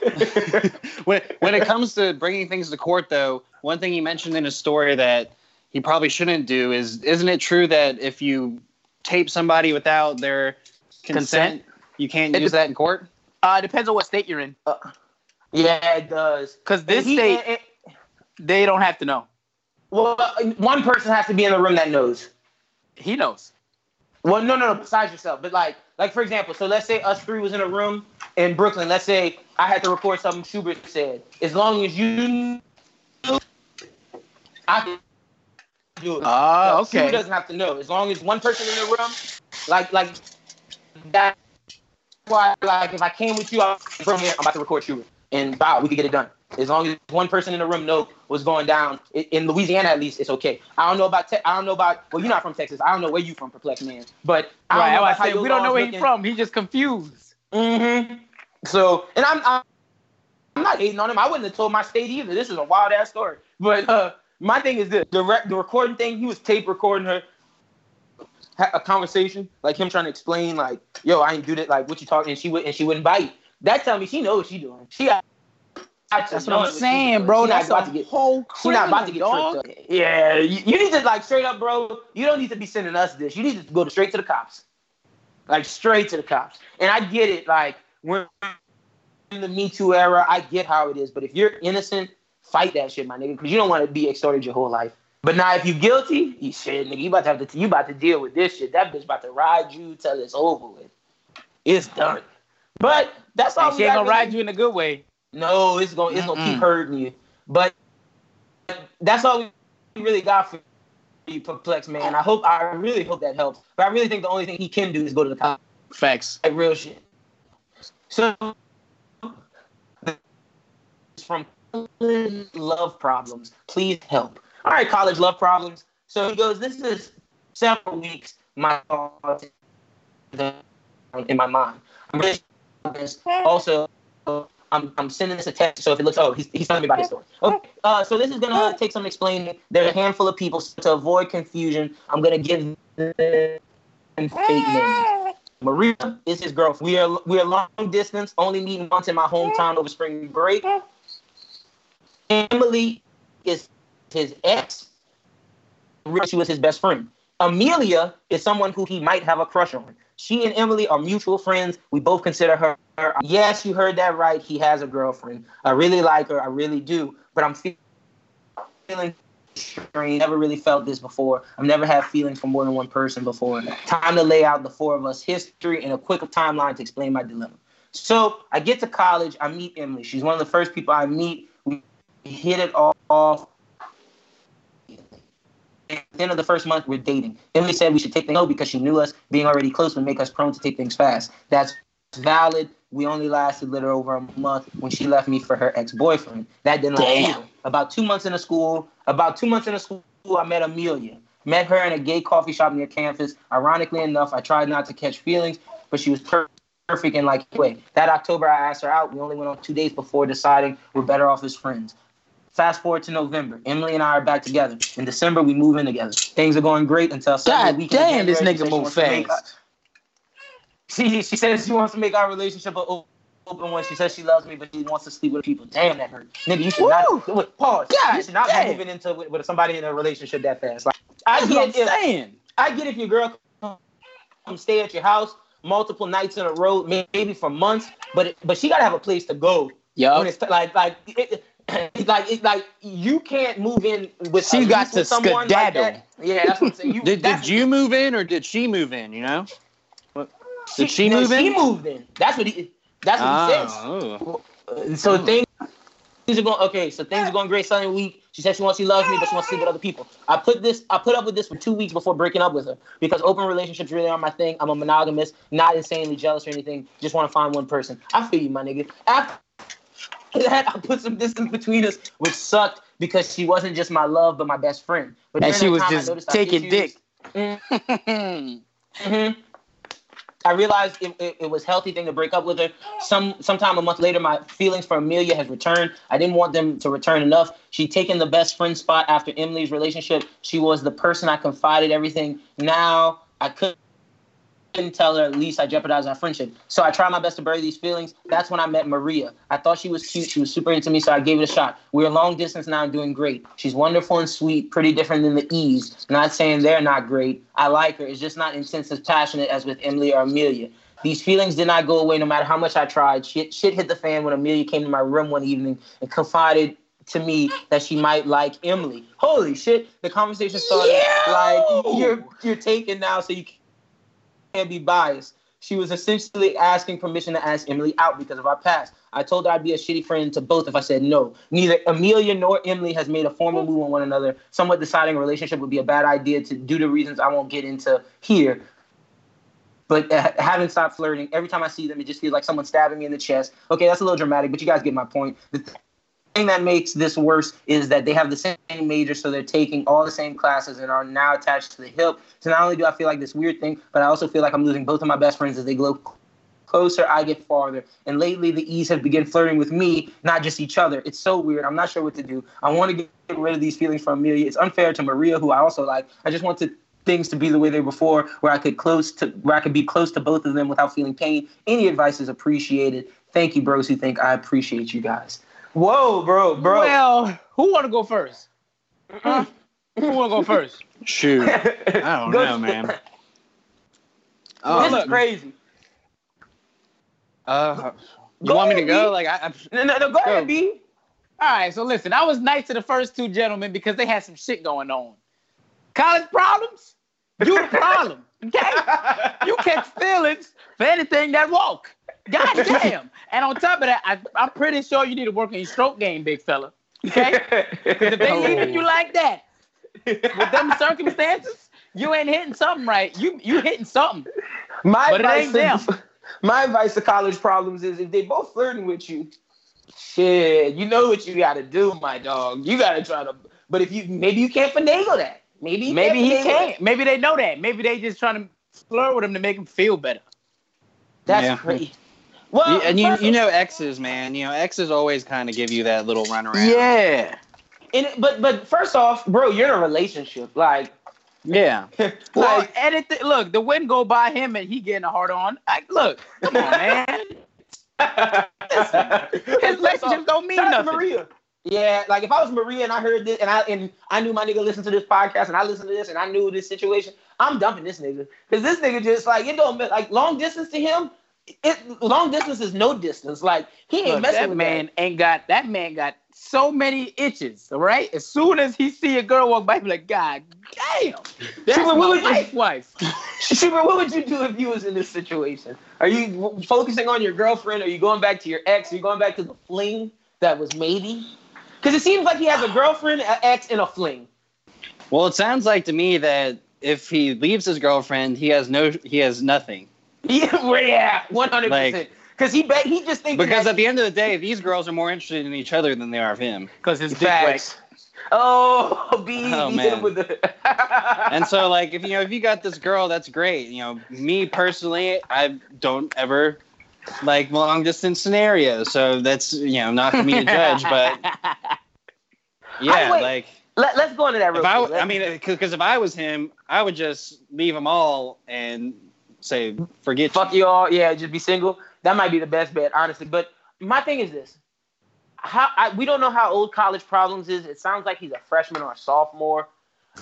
[laughs] when when it comes to bringing things to court, though, one thing he mentioned in his story that he probably shouldn't do is, isn't it true that if you tape somebody without their consent, Consent? You can't It use that in court? Uh, depends on what state you're in. yeah, it does. Because this he- state, and- they don't have to know. well, one person has to be in the room that knows. He knows. Well, no, no, no. Besides yourself, but like, like for example, so let's say us three was in a room in Brooklyn. Let's say I had to record something Schubert said. As long as you, knew, I can do it. Oh, No, Schubert doesn't have to know. As long as one person in the room, like, like that. Why, like, if I came with you, I'm from here. I'm about to record you, and wow, we could get it done. As long as one person in the room know what's going down in Louisiana, at least it's okay. I don't know about. Te- I don't know about. Well, you're not from Texas. I don't know where you from, perplexed man. But I don't Right, know I how we don't know where he's from. He's just confused. Mm-hmm. So, and I'm, I'm I'm not hating on him. I wouldn't have told my state either. This is a wild ass story. But uh, my thing is this: the rec- the recording thing. He was tape recording her a conversation, like him trying to explain, like, "Yo, I ain't do that. Like, what you talking?" And she would and she wouldn't bite. That tell me she knows what she doing. She. got- That's what I'm saying, bro. She not That's about a to get. whole She not about to get criminal, tricked up. Yeah, you, you need to like straight up, bro. You don't need to be sending us this. You need to go straight to the cops, like straight to the cops. And I get it, like we're in the Me Too era. I get how it is, but if you're innocent, fight that shit, my nigga, because you don't want to be extorted your whole life. But now, if you guilty, you shit, nigga, you about to have to you about to deal with this shit. That bitch about to ride you till it's over with. It's done. But that's all. And she ain't gonna ride you in a good way. no, it's gonna it's gonna keep hurting you. But that's all we really got for you, perplexed man. I hope I really hope that helps. But I really think the only thing he can do is go to the cops. Facts. Like real shit. So from love problems, please help. All right, college love problems. So he goes, This is several weeks my thoughts in my mind. I'm really also I'm, I'm sending this a text, so if it looks, oh, he's, he's telling me about his story. Okay, uh, so this is gonna take some explaining. There are a handful of people so to avoid confusion. I'm gonna give them fake names. Maria is his girlfriend. We are we are long distance, only meeting once in my hometown over spring break. Emily is his ex. She was his best friend. Amelia is someone who he might have a crush on. She and Emily are mutual friends. We both consider her. her- Yes, you heard that right. He has a girlfriend. I really like her. I really do. But I'm fe- feeling strange. Never really felt this before. I've never had feelings for more than one person before. Time to lay out the four of us history and a quick timeline to explain my dilemma. So I get to college. I meet Emily. She's one of the first people I meet. We hit it off. At the end of the first month, we're dating. Emily said we should take things slow because she knew us. Being already close would make us prone to take things fast. That's valid. We only lasted a little over a month when she left me for her ex-boyfriend. That didn't last Damn. either. About two months into school, about two months into school, I met Amelia. Met her in a gay coffee shop near campus. Ironically enough, I tried not to catch feelings, but she was per- perfect in like way. That October, I asked her out. We only went on two days before deciding we're better off as friends. Fast forward to November. Emily and I are back together. In December, we move in together. Things are going great until Sunday God in damn, this nigga She said she move fast. [laughs] she she says she wants to make our relationship an open one. She says she loves me, but she wants to sleep with people. Damn, that hurt. Nigga, you should not. Wait, pause. God you should not damn. be moving into with, with somebody in a relationship that fast. Like, I That's what I'm get if saying. I get if your girl come stay at your house multiple nights in a row, maybe for months, but it, but she gotta have a place to go. It's like like it- [coughs] like it's like you can't move in with. She got to someone like that. Yeah, that's what I'm saying. You, [coughs] Did, did you move in or did she move in? You know? Did she no, move She in? She moved in. That's what he. That's what he says. Oh, Uh, So thing things are going okay. So things are going great Sunday week. She said she wants she loves me, but she wants to sleep with other people. I put this, I put up with this for two weeks before breaking up with her because open relationships really aren't my thing. I'm a monogamous, not insanely jealous or anything. Just want to find one person. I feel you, my nigga. After that, I put some distance between us, which sucked because she wasn't just my love, but my best friend. But And she was time, just noticed I had taking dick. hmm I realized it, it, it was healthy thing to break up with her. Some sometime a month later, my feelings for Amelia has returned. I didn't want them to return enough. She'd taken the best friend spot after Emily's relationship. She was the person I confided everything. Now I couldn't tell her at least I jeopardized our friendship. So I tried my best to bury these feelings. That's when I met Maria. I thought she was cute. She was super into me, so I gave it a shot. We're long distance now and doing great. She's wonderful and sweet, pretty different than the E's. Not saying they're not great. I like her. It's just not intense as passionate as with Emily or Amelia. These feelings did not go away no matter how much I tried. Shit, shit hit the fan when Amelia came to my room one evening and confided to me that she might like Emily. Holy shit! The conversation started like you're you're taken now, so you can't be biased. She was essentially asking permission to ask Emily out because of our past. I told her I'd be a shitty friend to both if I said no. Neither Amelia nor Emily has made a formal move on one another. Somewhat deciding a relationship would be a bad idea to due to reasons I won't get into here. But uh, haven't stopped flirting. Every time I see them, it just feels like someone stabbing me in the chest. Okay, that's a little dramatic, but you guys get my point. The thing that makes this worse is that they have the same major, so they're taking all the same classes and are now attached to the hip. So not only do I feel like this weird thing, but I also feel like I'm losing both of my best friends as they grow closer, I get farther. And lately, the E's have begun flirting with me, not just each other. It's so weird. I'm not sure what to do. I want to get rid of these feelings from Amelia. It's unfair to Maria, who I also like. I just want to things to be the way they were before, where I could close to where I could be close to both of them without feeling pain. Any advice is appreciated. Thank you, bros who think I appreciate you guys. Whoa, bro, bro. Well, who want to go first? Huh? who want to go first? Shoot. [laughs] I don't Go- know, man. this Oh, is crazy. uh, you Go want me to go? B. Like, I, I, No, no, no go ahead, Go. B. All right, so listen, I was nice to the first two gentlemen because they had some shit going on. College problems? You the problem, okay? [laughs] You catch feelings for anything that walk. God [laughs] damn. And on top of that, I, I'm pretty sure you need to work on your stroke game, big fella. Okay? Because if they leaving you like that, with them [laughs] circumstances, you ain't hitting something right. You you hitting something. My But it advice, ain't to, [laughs] my advice to college problems is if they both flirting with you, shit, you know what you got to do, my dog. You got to try to. But if you maybe you can't finagle that. Maybe you Maybe he finagle that. can't. Maybe they know that. Maybe they just trying to flirt with him to make him feel better. That's Yeah. crazy. Well, and you you know exes, man. You know exes always kind of give you that little runaround. Yeah. and but but first off, bro, you're in a relationship. Like, Yeah. [laughs] Well, like it, look, the wind go by him and he getting a hard on. Like, look, come on, man. [laughs] His relationship don't mean nothing. Maria. Yeah, like if I was Maria and I heard this and I and I knew my nigga listened to this podcast and I listened to this and I knew this situation, I'm dumping this nigga because this nigga just like it don't like long distance to him. It long distance is no distance. Like he ain't Look, messing that with man ain't got that man got so many itches. All right, as soon as he see a girl walk by, he be like, God damn, that's Shubert, what my would you- wife. that. [laughs] What would you do if you was in this situation? Are you focusing on your girlfriend? Are you going back to your ex? Are you going back to the fling that was maybe? Because it seems like he has a girlfriend, an ex, and a fling. Well, it sounds like to me that if he leaves his girlfriend, he has no, he has nothing. Yeah, yeah, one hundred percent. Because he bet he just thinks Because at the end of the day, these girls are more interested in each other than they are of him. Because his dick Facts. Oh, [laughs] B, Oh, man. with the. [laughs] And so, like, if you know, if you got this girl, that's great. You know, me personally, I don't ever like long distance scenarios, so that's you know not for me to judge. But [laughs] yeah, like Let, let's go into that real if I. I mean, because if I was him, I would just leave them all and say forget fuck you. you all. Yeah, just be single. That might be the best bet, honestly. But my thing is this: how I, we don't know how old college problems is. It sounds like he's a freshman or a sophomore.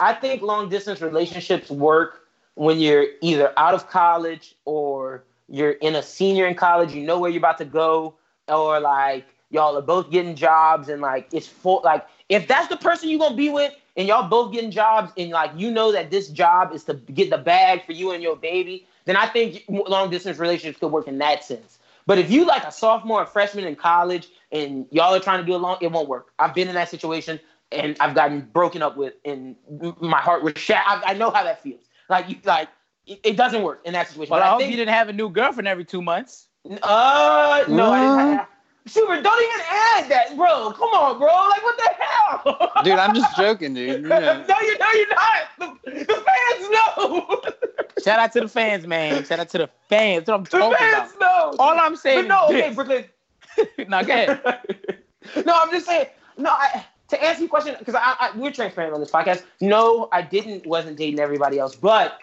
I think long distance relationships work when you're either out of college or you're in a senior in college. You know where you're about to go, or like y'all are both getting jobs and like it's full. Like if that's the person you're gonna be with, and y'all both getting jobs, and like you know that this job is to get the bag for you and your baby, then I think long distance relationships could work in that sense. But if you like a sophomore or freshman in college and y'all are trying to do it long, it won't work. I've been in that situation and I've gotten broken up with, and my heart was shattered. I, I know how that feels. Like you, like it, it doesn't work in that situation. But But I I hope think, you didn't have a new girlfriend every two months. uh, no, I didn't. Have, Super, don't even add that, bro. Come on, bro. Like, what the hell? Dude, I'm just joking, dude. [laughs] You know. no, you no, you're not. The, the fans know. Shout out to the fans, man. Shout out to the fans. That's what I'm the talking fans about. know. All I'm saying but no, is okay, this. Brooklyn. [laughs] now go ahead. [laughs] no, I'm just saying. No, I, to answer your question, because I, I, we're transparent on this podcast. No, I didn't. Wasn't dating everybody else, but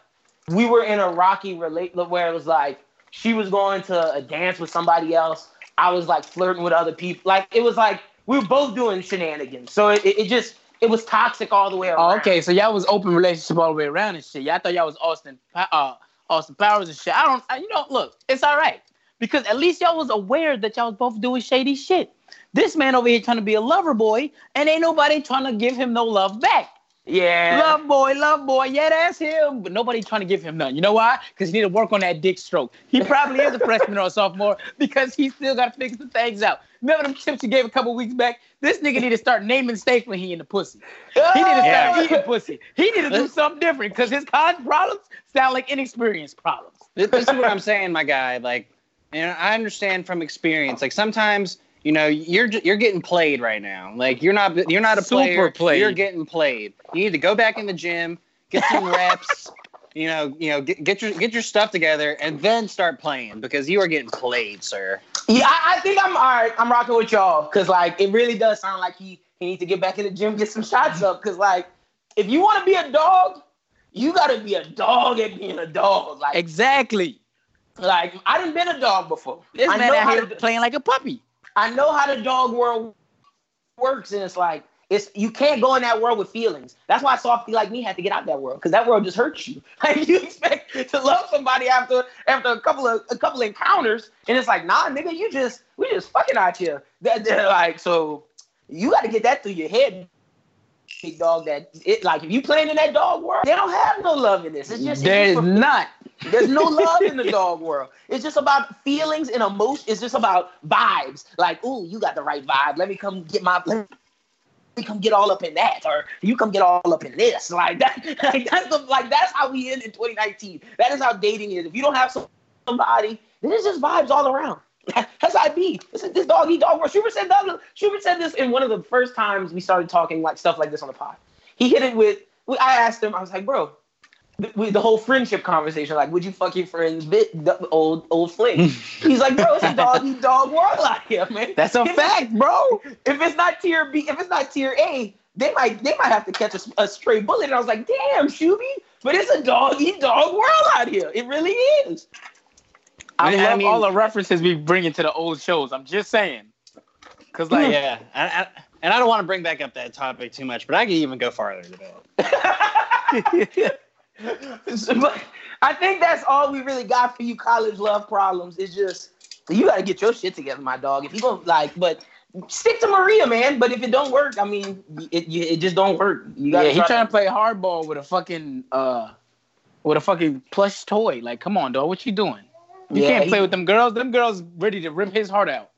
we were in a rocky relate where it was like she was going to a dance with somebody else. I was like flirting with other people. Like it was like we were both doing shenanigans. So it, it, it just it was toxic all the way around. Oh, okay, so y'all was open relationship all the way around and shit. Y'all thought y'all was Austin, uh, Austin Powers and shit. I don't, I, you know, look, it's all right because at least y'all was aware that y'all was both doing shady shit. This man over here trying to be a lover boy, and ain't nobody trying to give him no love back. Yeah. Love boy, love boy, yeah, that's him. But nobody trying to give him none. You know why? Because he need to work on that dick stroke. He probably is a freshman or a sophomore [laughs] because he still got to figure some things out. Remember them tips you gave a couple weeks back? This nigga need to start naming steaks when he in the pussy. He need to start Yeah. eating pussy. He need to do something different because his college problems sound like inexperienced problems. This, this is what I'm saying, my guy. Like, and I understand from experience. Like sometimes, you know, you're you're getting played right now. Like you're not you're not a Super player. played. You're getting played. You need to go back in the gym, get some [laughs] reps. You know, you know, get, get your get your stuff together, and then start playing because you are getting played, sir. Yeah, I, I think I'm all right. I'm rocking with y'all because like it really does sound like he he needs to get back in the gym, get some shots up. Because like if you want to be a dog, you gotta be a dog at being a dog. Like Exactly. like I done been a dog before. This I man know out here playing like a puppy. I know how the dog world works, and it's like it's you can't go in that world with feelings. That's why softy like me had to get out that world because that world just hurts you. [laughs] Like you expect to love somebody after after a couple of a couple encounters, and it's like nah, nigga, you just we just fucking out here. That that, like so, you got to get that through your head. Big dog, that it like if you playing in that dog world, they don't have no love in this. It's just There it's is not. There's no love in the dog world. It's just about feelings and emotion. It's just about vibes. Like, ooh, you got the right vibe. Let me come get my. Let me come get all up in that, or you come get all up in this. Like that. [laughs] Like that's the like that's how we end in 2019. That is how dating is. If you don't have somebody, then it's just vibes all around. [laughs] That's how I be. This is this dog eat dog world. Schubert said that. Schubert said this in one of the first times we started talking like stuff like this on the pod. He hit it with. I asked him. I was like, bro, the, the whole friendship conversation, like, would you fuck your friend's bit, the old old fling? He's like, bro, it's a dog eat dog world out here, man. That's a If- fact, bro. If it's not tier B, if it's not tier A, they might they might have to catch a, a stray bullet. And I was like, damn, Shuby, but it's a dog eat dog world out here. It really is. I I love mean- all the references we bring into the old shows. I'm just saying. Cause like hmm. yeah, I, I, and I don't want to bring back up that topic too much, but I can even go farther than that. [laughs] [laughs] but I think that's all we really got for you college love problems. It's just you got to get your shit together, my dog. If you don't like, but stick to Maria, man. But if it don't work, I mean, it it, just don't work. Yeah, he trying to play hardball with a fucking uh with a fucking plush toy. Like, come on, dog, what you doing? You Yeah, can't he- play with them girls. Them girls ready to rip his heart out.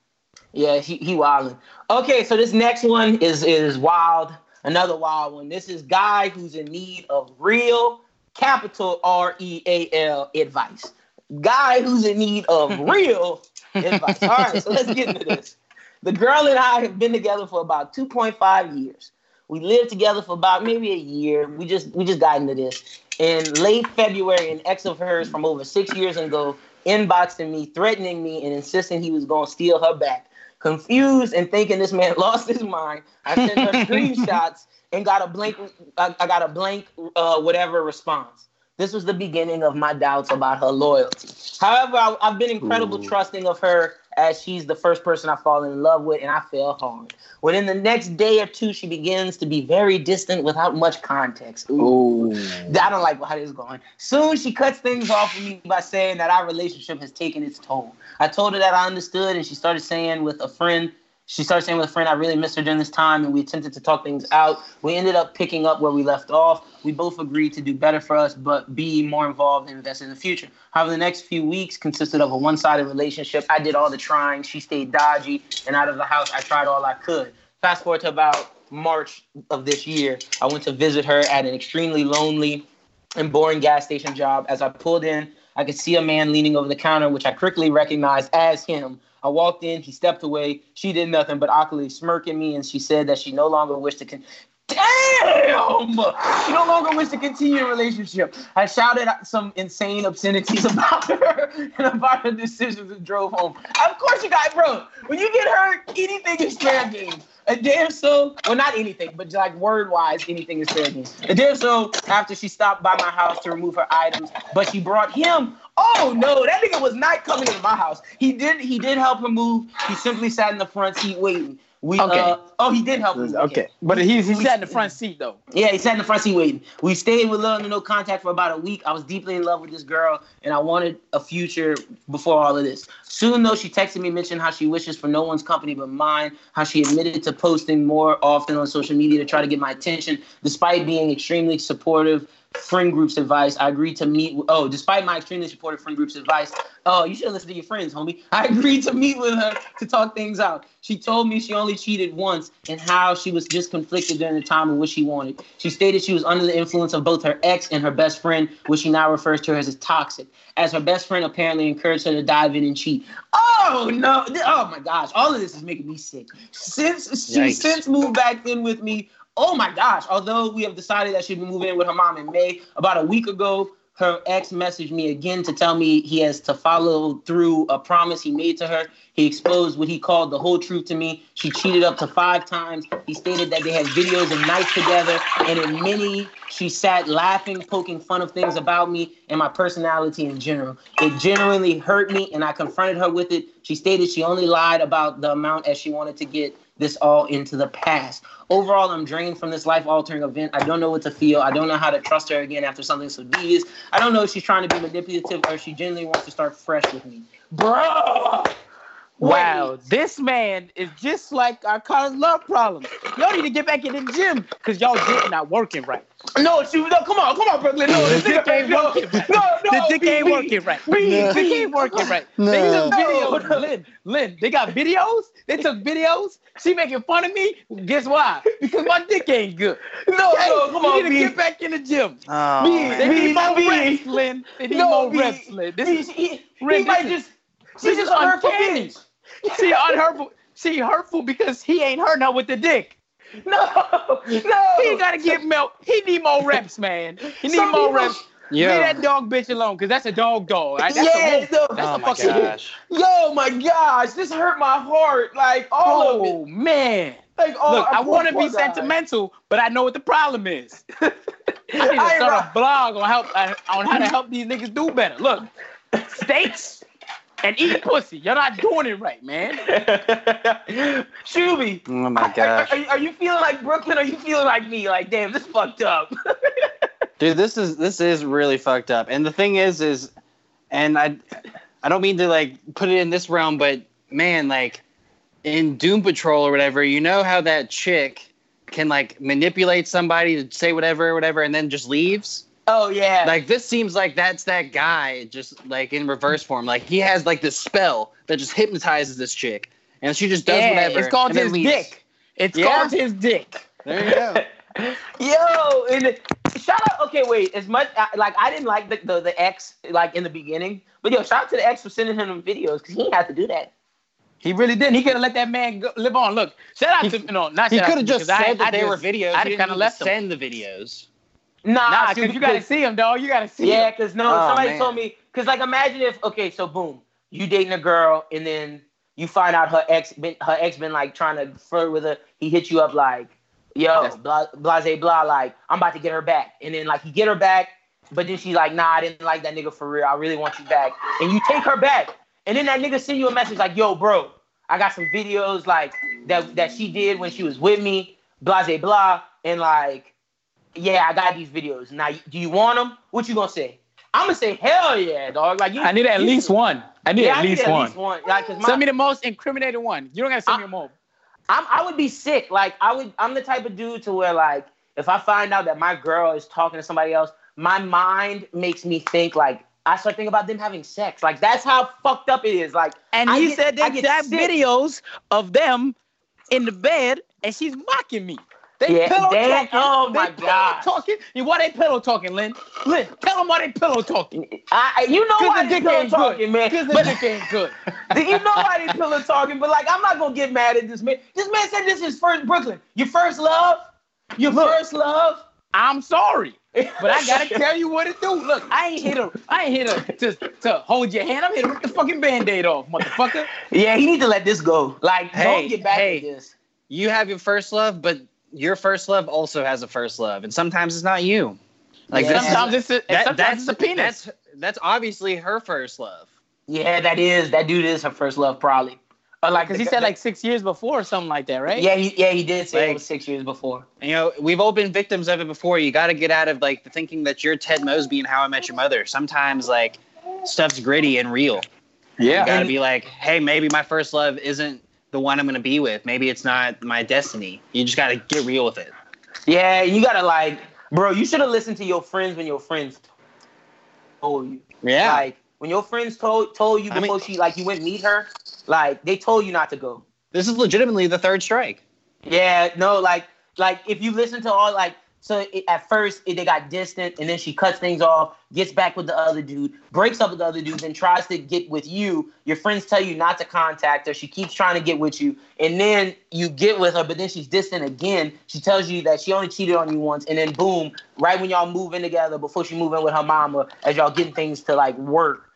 Yeah, he he wilding. Okay, so this next one is is wild. Another wild one. This is guy who's in need of real capital R E A L advice. Guy who's in need of [laughs] real advice. All right, so let's get into this. The girl and I have been together for about 2.5 years. We lived together for about maybe a year. We just we just got into this. In late February, an ex of hers from over six years ago inboxing me, threatening me, and insisting he was going to steal her back. Confused and thinking this man [laughs] lost his mind, I sent her [laughs] screenshots and got a blank. I, I got a blank, uh, whatever response. This was the beginning of my doubts about her loyalty. However, I, I've been incredible trusting of her as she's the first person I fall in love with, and I fell hard. Within the next day or two, she begins to be very distant without much context. Ooh. I don't like how this is going. Soon she cuts things off with me by saying that our relationship has taken its toll. I told her that I understood, and she started saying with a friend, She started saying with a friend, I really missed her during this time, and we attempted to talk things out. We ended up picking up where we left off. We both agreed to do better for us, but be more involved and invest in the future. However, the next few weeks consisted of a one sided relationship. I did all the trying, she stayed dodgy, and out of the house, I tried all I could. Fast forward to about March of this year, I went to visit her at an extremely lonely and boring gas station job. As I pulled in, I could see a man leaning over the counter, which I quickly recognized as him. I walked in, he stepped away. She did nothing but awkwardly smirk at me, and she said that she no longer wished to. Con- Damn! She no longer wished to continue a relationship. I shouted some insane obscenities [laughs] about her and about her decisions and drove home. Of course, you got, bro. When you get hurt, anything is fair game. A damn so, well, not anything, but like word wise, anything is fair game. A damn so after she stopped by my house to remove her items, but she brought him. Oh no, that nigga was not coming into my house. He did. He did help her move. He simply sat in the front seat waiting. We Okay. uh, oh he did help me. Okay, but he he sat in the front seat though. Yeah, he sat in the front seat waiting. We stayed with little to no contact for about a week. I was deeply in love with this girl, and I wanted a future before all of this. Soon, though, she texted me, mentioned how she wishes for no one's company but mine, how she admitted to posting more often on social media to try to get my attention, despite being extremely supportive. Friend group's advice. I agreed to meet. Oh, despite my extremely supportive friend group's advice, oh, you should listen to your friends, homie. [laughs] I agreed to meet with her to talk things out. She told me she only cheated once and how she was just conflicted during the time of what she wanted. She stated she was under the influence of both her ex and her best friend, which she now refers to as toxic. As her best friend apparently encouraged her to dive in and cheat. Oh no! Oh my gosh! All of this is making me sick. Since she Yikes. since moved back in with me. Oh my gosh! Although we have decided that she'll be moving in with her mom in May, about a week ago, her ex messaged me again to tell me he has to follow through a promise he made to her. He exposed what he called the whole truth to me. She cheated up to five times. He stated that they had videos of nights together, and in many, she sat laughing, poking fun of things about me and my personality in general. It genuinely hurt me, and I confronted her with it. She stated she only lied about the amount as she wanted to get this all into the past. Overall, I'm drained from this life altering event. I don't know what to feel. I don't know how to trust her again after something so devious. I don't know if she's trying to be manipulative or if she genuinely wants to start fresh with me. Bro! Wow, this man is just like our college love problem. Y'all need to get back in the gym because y'all dick not working right. No, she, no, come on, come on, Brooklyn. No, The dick ain't no, working right. No, no, the dick B, ain't B, working right. B, The dick ain't working right. No. They took No. videos. Lynn, Lynn, they got videos. They took videos. She making fun of me. Guess why? Because my dick ain't good. No, Okay? no, come you on, need to B. get back in the gym. Oh, Me, They man. me, need more B. reps, Lynn. They need No, more B. reps, Lynn. This He, is he, he Lynn, might is- just, this she's just a hurtful uncanny. bitch. She unhurtful. She hurtful because he ain't hurt her with the dick. No, no. He gotta get milk. He need more reps, man. He need Some more people- reps. Leave that dog bitch alone, cause that's a dog dog. Right? That's Yeah, a wolf. no. That's Oh a my fucking wolf. gosh. Yo, my gosh, this hurt my heart. Like all of Oh it. man. Like all. Look, I poor- want to be guy. sentimental, but I know what the problem is. [laughs] I need to I start right. a blog on help uh, on how to help these niggas do better. Look, steaks and eat pussy. You're not doing it right, man. [laughs] Shuby. Oh my Are, gosh. are, you- are you feeling like Brooklyn? Or are you feeling like me? Like, damn, this fucked up. [laughs] Dude, this is this is really fucked up. And the thing is, is, and I, I don't mean to like put it in this realm, but man, like in Doom Patrol or whatever, you know how that chick can like manipulate somebody to say whatever or whatever, and then just leaves. Oh yeah. Like this seems like that's that guy, just like in reverse form. Like he has like this spell that just hypnotizes this chick, and she just does Yeah, whatever. It's called his leaves. dick. It's Yeah? called his dick. There you go. [laughs] Yo, and shout out. Okay, wait. As much like I didn't like the, the the ex like in the beginning, but yo, shout out to the ex for sending him videos because he didn't to do that. He really didn't. He could have let that man go, live on. Look, shout out He- to no, not He could have just 'cause I- said that I they were videos. I he kind of left him. send the videos. Nah, Nah, see, because you gotta see him, dog. You gotta see Yeah, him. because no, Oh, somebody man. told me because like imagine if okay, so boom, you dating a girl and then you find out her ex been her ex been like trying to flirt with her. He hit you up like, yo, That's- blah blase blah, like I'm about to get her back, and then like you get her back, but then she's like, nah, I didn't like that nigga for real. I really want you back, and you take her back, and then that nigga send you a message like, yo, bro, I got some videos like that that she did when she was with me, blase blah, and like yeah, I got these videos. Now, do you want them? What you gonna say? I'm gonna say hell yeah, dog. Like you, I need at you- least one. I need yeah, at I least need at one. least one. Like, my, Send me the most incriminating one. You don't gotta send me I- more. I'm, I would be sick. Like I would. I'm the type of dude to where like if I find out that my girl is talking to somebody else, my mind makes me think like I start thinking about them having sex. Like that's how fucked up it is. Like And I he get- said I they get videos of them in the bed, and she's mocking me. They Yeah, pillow talking. oh they my pillow talking. Why they pillow talking, Lynn? Lynn, tell them why they pillow talking. I, you know why the they dick pillow ain't talking, good. man. Because the dick ain't good. [laughs] you know why they pillow talking. But like, I'm not gonna get mad at this man. This man said this is first Brooklyn. Your first love. Your Look. first love. I'm sorry, but I gotta [laughs] tell you what it do. Look, I ain't here to, I ain't here to, to, to hold your hand. I'm here to rip the fucking band-aid off, motherfucker. Yeah, he need to let this go. Like, Hey, don't get back hey. at this. You have your first love, but your first love also has a first love, and sometimes it's not you. Like Yeah. Sometimes it's a, that- sometimes that's it's a penis. That's that's obviously her first love. Yeah, that is that dude is her first love, probably. Or like, Because he the- said like six years before or something like that, right? yeah, he, yeah, he did say it was six years before. You know, we've all been victims of it before. You got to get out of like the thinking that you're Ted Mosby and How I Met Your Mother. Sometimes like stuff's gritty and real. Yeah, you got to be like, hey, maybe my first love isn't the one I'm going to be with. Maybe it's not my destiny. You just got to get real with it. Yeah, you gotta like, bro. You should have listened to your friends when your friends told you. Yeah. Like when your friends told told you I mean- before she like you went meet her, like they told you not to go. this is legitimately the third strike. Yeah, no, like like if you listen to all like so it, at first it, they got distant and then she cuts things off, gets back with the other dude, breaks up with the other dude, then tries to get with you. Your friends tell you not to contact her. She keeps trying to get with you, and then you get with her, but then she's distant again. She tells you that she only cheated on you once, and then boom, right when y'all move in together, before she move in with her mama, as y'all getting things to like work.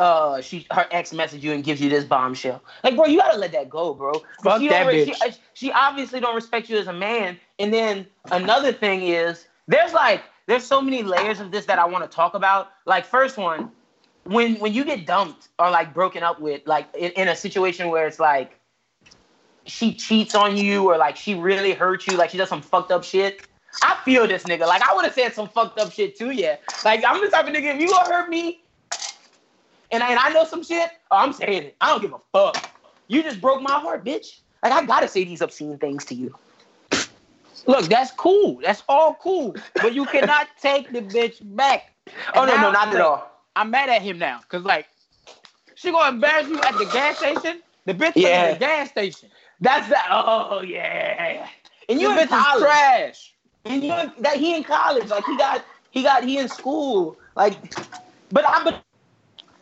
Uh, she her ex message you and gives you this bombshell. Like, bro, you gotta let that go, bro. Fuck she that bitch. She, she obviously don't respect you as a man. And then another thing is there's like there's so many layers of this that I want to talk about. Like first one, when when you get dumped or like broken up with, like in, in a situation where it's like she cheats on you or like she really hurt you, like she does some fucked up shit. I feel this nigga. Like I would have said some fucked up shit too, yeah. Like I'm the type of nigga, if you gonna hurt me and I, and I know some shit, oh, I'm saying it. I don't give a fuck. You just broke my heart, bitch. Like I gotta say these obscene things to you. Look, that's cool. That's all cool. But you cannot [laughs] take the bitch back. Oh And no, no, not at all. I'm mad at him now. Cause like she gonna embarrass you at the gas station. The bitch Yeah. at the gas station. That's that. Oh yeah. And you bitch is college. trash. And you that he in college. Like he got he got he in school. Like, but I but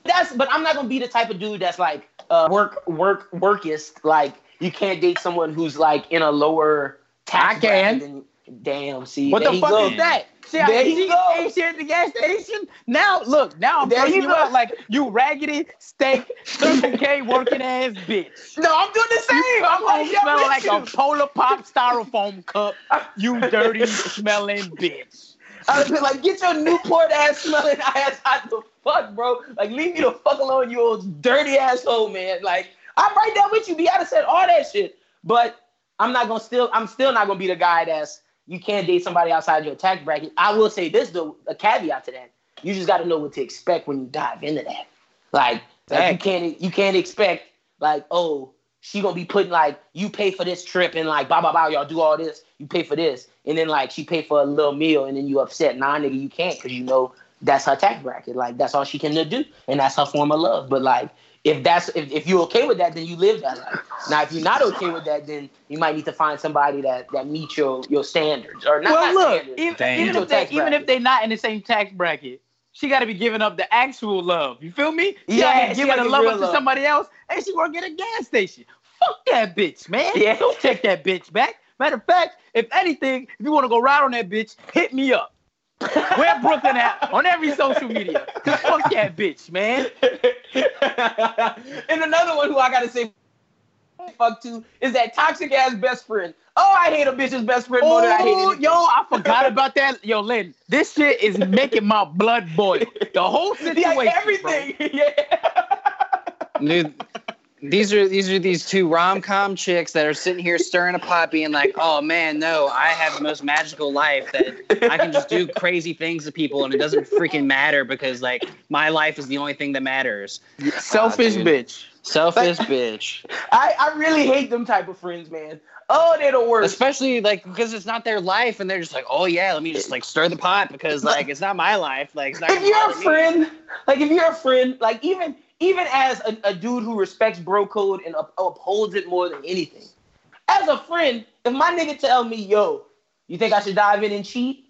that's but I'm not gonna be the type of dude that's like uh, work work workist. Like you can't date someone who's like in a lower tax I can. than- Damn, see. What the fuck go. is that? See, There I, you see, go. ain't at the gas station? Now, look, now I'm There you you go. out like you raggedy steak, Circle K working ass bitch. No, I'm doing the same. I'm I'm like, smelling like you. a polar pop styrofoam cup. You dirty smelling [laughs] bitch. I was like, get your Newport ass smelling [laughs] ass out the fuck, bro. Like, leave me the fuck alone, you old dirty asshole, man. Like, I'm right there with you. Be out of said all that shit. But I'm not gonna still, I'm still not gonna be the guy that's you can't date somebody outside your tax bracket. I will say this though, a caveat to that. You just gotta know what to expect when you dive into that. Like, like you can't you can't expect like, oh, she gonna be putting like you pay for this trip and like blah blah blah, y'all do all this, you pay for this, and then like she pay for a little meal and then you upset. Nah, nigga, you can't because you know that's her tax bracket. Like that's all she can do, and that's her form of love. But like if that's if, if you're okay with that, then you live that life. Now if you're not okay with that, then you might need to find somebody that that meets your your standards or not. well, not look, standards. even, if they even if they're not in the same tax bracket, she got to be giving up the actual love. You feel me? She Yeah, out here she giving the love up to love. somebody else, and she gonna a gas station. Fuck that bitch, man. Yeah. Don't take that bitch back. Matter of fact, if anything, if you want to go ride on that bitch, hit me up. Where [laughs] Brooklyn at on every social media? Cause fuck that bitch, man. [laughs] and another one who I gotta say fuck to is that toxic ass best friend. Oh, I hate a bitch's best friend more than I hate Oh, anything. yo, I forgot about that. Yo, Lynn, this shit is making my blood boil. The whole [laughs] situation, like bro. everything. [laughs] Yeah. Dude, these are these are these two rom com chicks that are sitting here stirring a pot, being like, "Oh man, no, I have the most magical life that I can just do crazy things to people, and it doesn't freaking matter because like my life is the only thing that matters." Selfish uh, dude. bitch. Selfish bitch. I, I really hate them type of friends, man. Oh, they're the worst. Especially like because it's not their life, and they're just like, "Oh yeah, let me just like stir the pot because like it's not my life." Like, it's not if you're a bother me." friend, like if you're a friend, like even even as a, a dude who respects bro code and up, upholds it more than anything, as a friend, if my nigga tell me, "Yo, you think I should dive in and cheat?"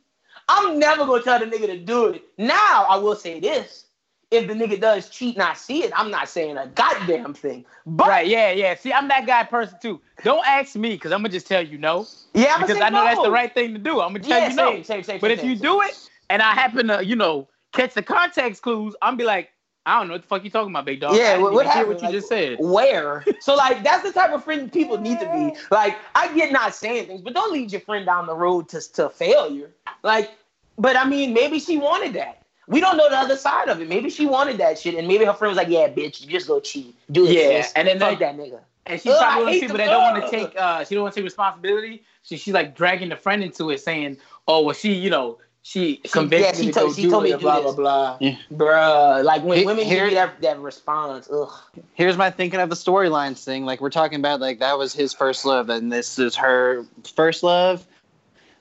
I'm never gonna tell the nigga to do it. Now I will say this: if the nigga does cheat and I see it, I'm not saying a goddamn thing. But Right, yeah, yeah. See, I'm that guy person too. Don't ask me because I'm gonna just tell you no. yeah, I'm Because I know no. that's the right thing to do. I'm gonna tell Yeah, you no. same, same, same. But same, if you same, do it and I happen to, you know, catch the context clues, I'm be like, I don't know what the fuck you talking about, big dog. Yeah, what- what happened? what you Like, just said. where. So like that's the type of friend people need to be. [laughs] Like I get not saying things, but don't lead your friend down the road to to failure. Like, but I mean, maybe she wanted that. We don't know the other side of it. Maybe she wanted that shit, and maybe her friend was like, "Yeah, bitch, just go cheat, do it." Yeah, sis. and then fuck they- that nigga. And she's Ugh, probably one of those people that don't want to take uh she don't want to take responsibility. So she's like dragging the friend into it, saying, Oh, well she, you know, she, convinced yeah, me she to told- go she do told me it, to do blah, this. blah, blah. Bruh, like when He- women here- give that that response, ugh. Here's my thinking of the storylines thing. Like we're talking about, like that was his first love, and this is her first love.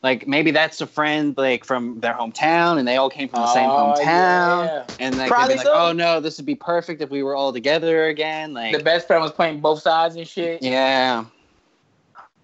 Like maybe that's a friend like from their hometown, and they all came from the same Oh, hometown, yeah. and like, Probably they'd be like, so. oh no, this would be perfect if we were all together again. Like, The best friend was playing both sides and shit. yeah,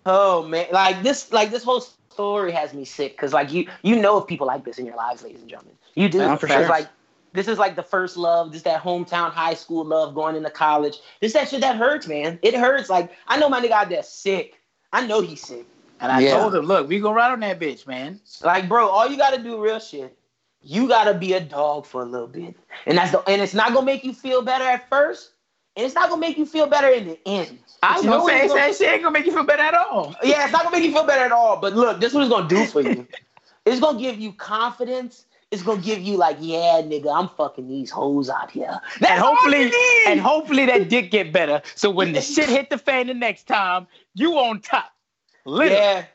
Oh man, like this, like this whole story has me sick because like you, you know, of people like this in your lives, ladies and gentlemen. You do. Yeah, for sure. Like this is like the first love. This that hometown high school love going into college. This that shit that hurts, man. It hurts. Like I know my nigga out there sick. I know he's sick. And I Yeah. told him, look, we go right on that bitch, man. Like bro, all you gotta do, real shit. You gotta be a dog for a little bit, and that's the. And it's not gonna make you feel better at first, and it's not gonna make you feel better in the end. I was gonna say, that shit ain't gonna make you feel better at all. [laughs] Yeah, it's not gonna make you feel better at all. But look, this is what it's gonna do for you. [laughs] it's gonna give you confidence. It's gonna give you like, yeah, nigga, I'm fucking these hoes out here. That's and hopefully, and hopefully that dick get better. So when the [laughs] shit hit the fan the next time, you on top. Literally. yeah.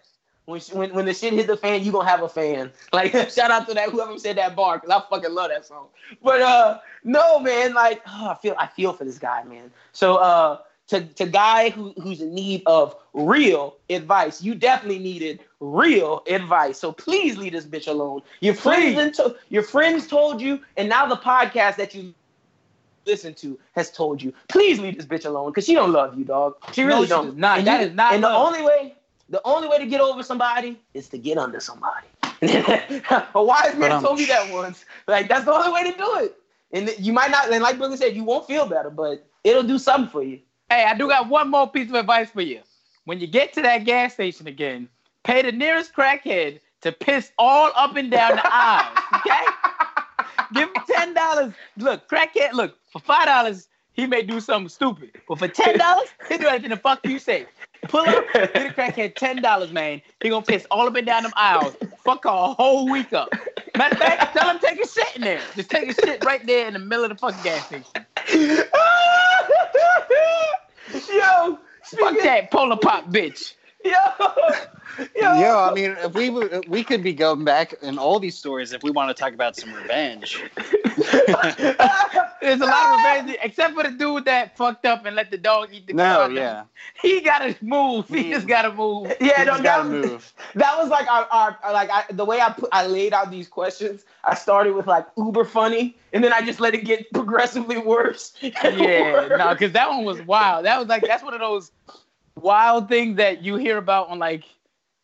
When, when when the shit hit the fan, you gonna have a fan. [laughs] Like shout out to that whoever said that bar because I fucking love that song. But uh, no man, like oh, I feel I feel for this guy, man. So uh, to to guy who who's in need of real advice, you definitely needed real advice. So please leave this bitch alone. Your friends Please. to- your friends told you, and now the podcast that you listen to has told you. Please leave this bitch alone because she don't love you, dog. She No, really she don't. not. And That you- is not And the only way, the only way to get over somebody is to get under somebody. [laughs] A wise man um, told me that once. Like that's the only way to do it. And you might not, and like Billy said, you won't feel better, but it'll do something for you. Hey, I do got one more piece of advice for you. When you get to that gas station again, pay the nearest crackhead to piss all up and down the aisle. Okay? [laughs] Give him ten dollars. Look, crackhead. Look, for five dollars, he may do something stupid, but for ten dollars, [laughs] he do anything the fuck you say. Pull up, get a crackhead ten dollars, man. He gonna piss all up and down them aisles. Fuck a whole week up. Matter of fact, tell him take a shit in there. Just take a shit right there in the middle of the fucking gas station. [laughs] yo, Fuck that polar pop bitch. Yo, yo. Yo, I mean, if we we could be going back in all these stories if we want to talk about some revenge. [laughs] There's a lot of revenge, except for the dude that fucked up and let the dog eat the No, car. yeah, [laughs] He gotta move. He mm. just gotta move. yeah, we no, just that, gotta move. that was like our, our like I, the way I put I laid out these questions. I started with like uber funny, and then I just let it get [laughs] progressively worse. Yeah, worse. no, because that one was wild. That was like that's one of those wild thing that you hear about on like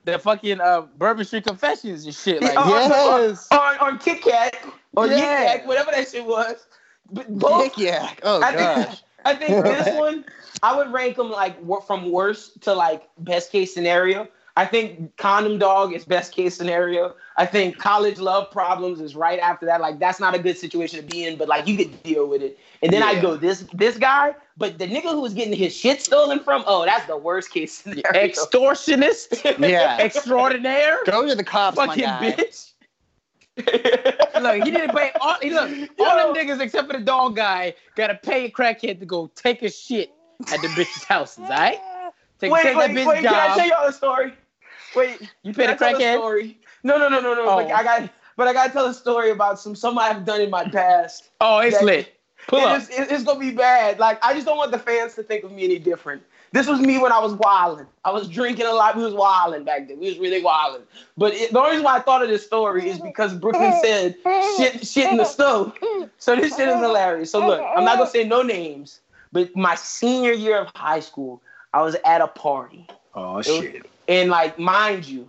the fucking uh Bourbon Street Confessions and shit. Like, Yeah, on- Yes. on on Kit Kat or Yeah. Yik Yak, whatever that shit was. But both, Dick yak. Oh I gosh. think, I think [laughs] this one, I would rank them like from worst to like best case scenario. I think Condom Dog is best case scenario. I think College Love Problems is right after that. Like that's not a good situation to be in, but like you could deal with it. And then I go this this guy, but the nigga who was getting his shit stolen from, oh, that's the worst case scenario. extortionist, [laughs] Yeah. extraordinaire, Go to the cops, my fucking guy. bitch. Look, he didn't pay all. He look, all them niggas except for the dog guy got to pay a crackhead to go take a shit at the bitch's houses, all right? Take, wait, take wait, that bitch wait. Can I tell y'all a story? Wait, You can paid I a tell crackhead? story? No, no, no, no, no. But Oh. I got, but I got to tell a story about some something I've done in my past. Oh, it's that- lit. Pull And up. It's, it- it's gonna be bad. Like I just don't want the fans to think of me any different. This was me when I was wilding. I was drinking a lot. We was wilding back then. We was really wilding. But it, the only reason why I thought of this story is because Brooklyn said shit, shit in the stove. So this shit is hilarious. So look, I'm not gonna say no names, but my senior year of high school, I was at a party. Oh shit. And like, mind you,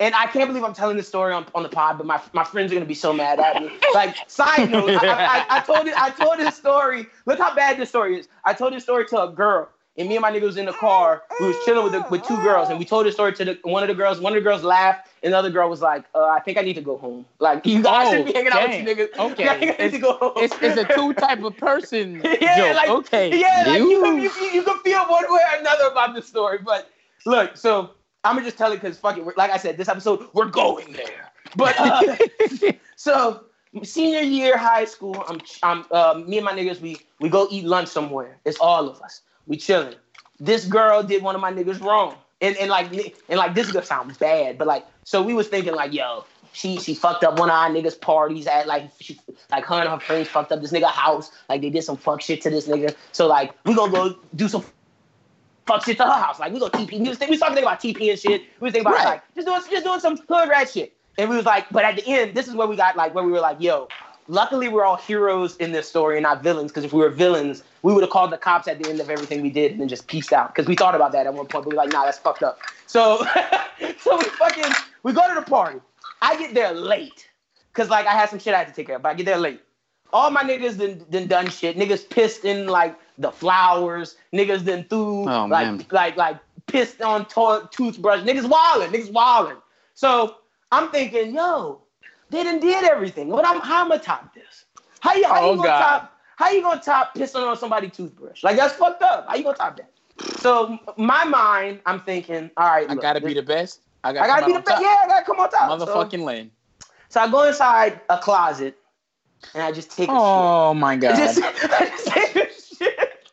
and I can't believe I'm telling this story on, on the pod, but my, my friends are gonna be so mad at me. Like, side note, I, I, I told it, I told this story. Look how bad this story is. I told this story to a girl, and me and my nigga was in the car. We was chilling with the, with two girls, and we told this story to the, one of the girls. One of the girls laughed, and the other girl was like, uh, "I think I need to go home. Like, you guys Oh, shouldn't be hanging out with you niggas. Okay. I think I need to go home. It's, it's a two type of person [laughs] yeah, joke. like, okay. Yeah, like you, You- you, you, you can feel one way or another about the story. But look, so I'm gonna just tell it because fuck it. Like I said, this episode we're going there. But uh, [laughs] so senior year high school, I'm, I'm uh, me and my niggas we we go eat lunch somewhere. It's all of us. We chilling. This girl did one of my niggas wrong, and and like and like this is gonna sound bad, but like so we was thinking like yo. She she fucked up one of our niggas' parties at like she like her and her friends fucked up this nigga house. Like they did some fuck shit to this nigga. So like we gonna go do some fuck shit to her house. Like we go TP. We was, we was talking about TP and shit. We was thinking about Right. like just doing just doing some hood rat shit. And we was like, but at the end, this is where we got like where we were like, yo, luckily we're all heroes in this story and not villains. Because if we were villains, we would have called the cops at the end of everything we did and then just peaced out. Because we thought about that at one point, but we were like, nah, that's fucked up. So [laughs] so we fucking we go to the party. I get there late. Cause like I had some shit I had to take care of, but I get there late. All my niggas done, done done shit. Niggas pissed in like the flowers. Niggas done threw Oh, like man. like like pissed on to- toothbrush. Niggas wildin'. Niggas wildin'. So I'm thinking, yo, they done did everything. What I'm how am I top this? How you how Oh, you gonna God. top how you gonna top pissing on somebody's toothbrush? Like that's fucked up. How you gonna top that? So my mind, I'm thinking, all right, I look, gotta this- be the best. I I gotta, gotta be the best. Yeah, I gotta come on top. top. So- Motherfucking Lynn. so I go inside a closet and I just take Oh my god. Just, [laughs] I just take a shit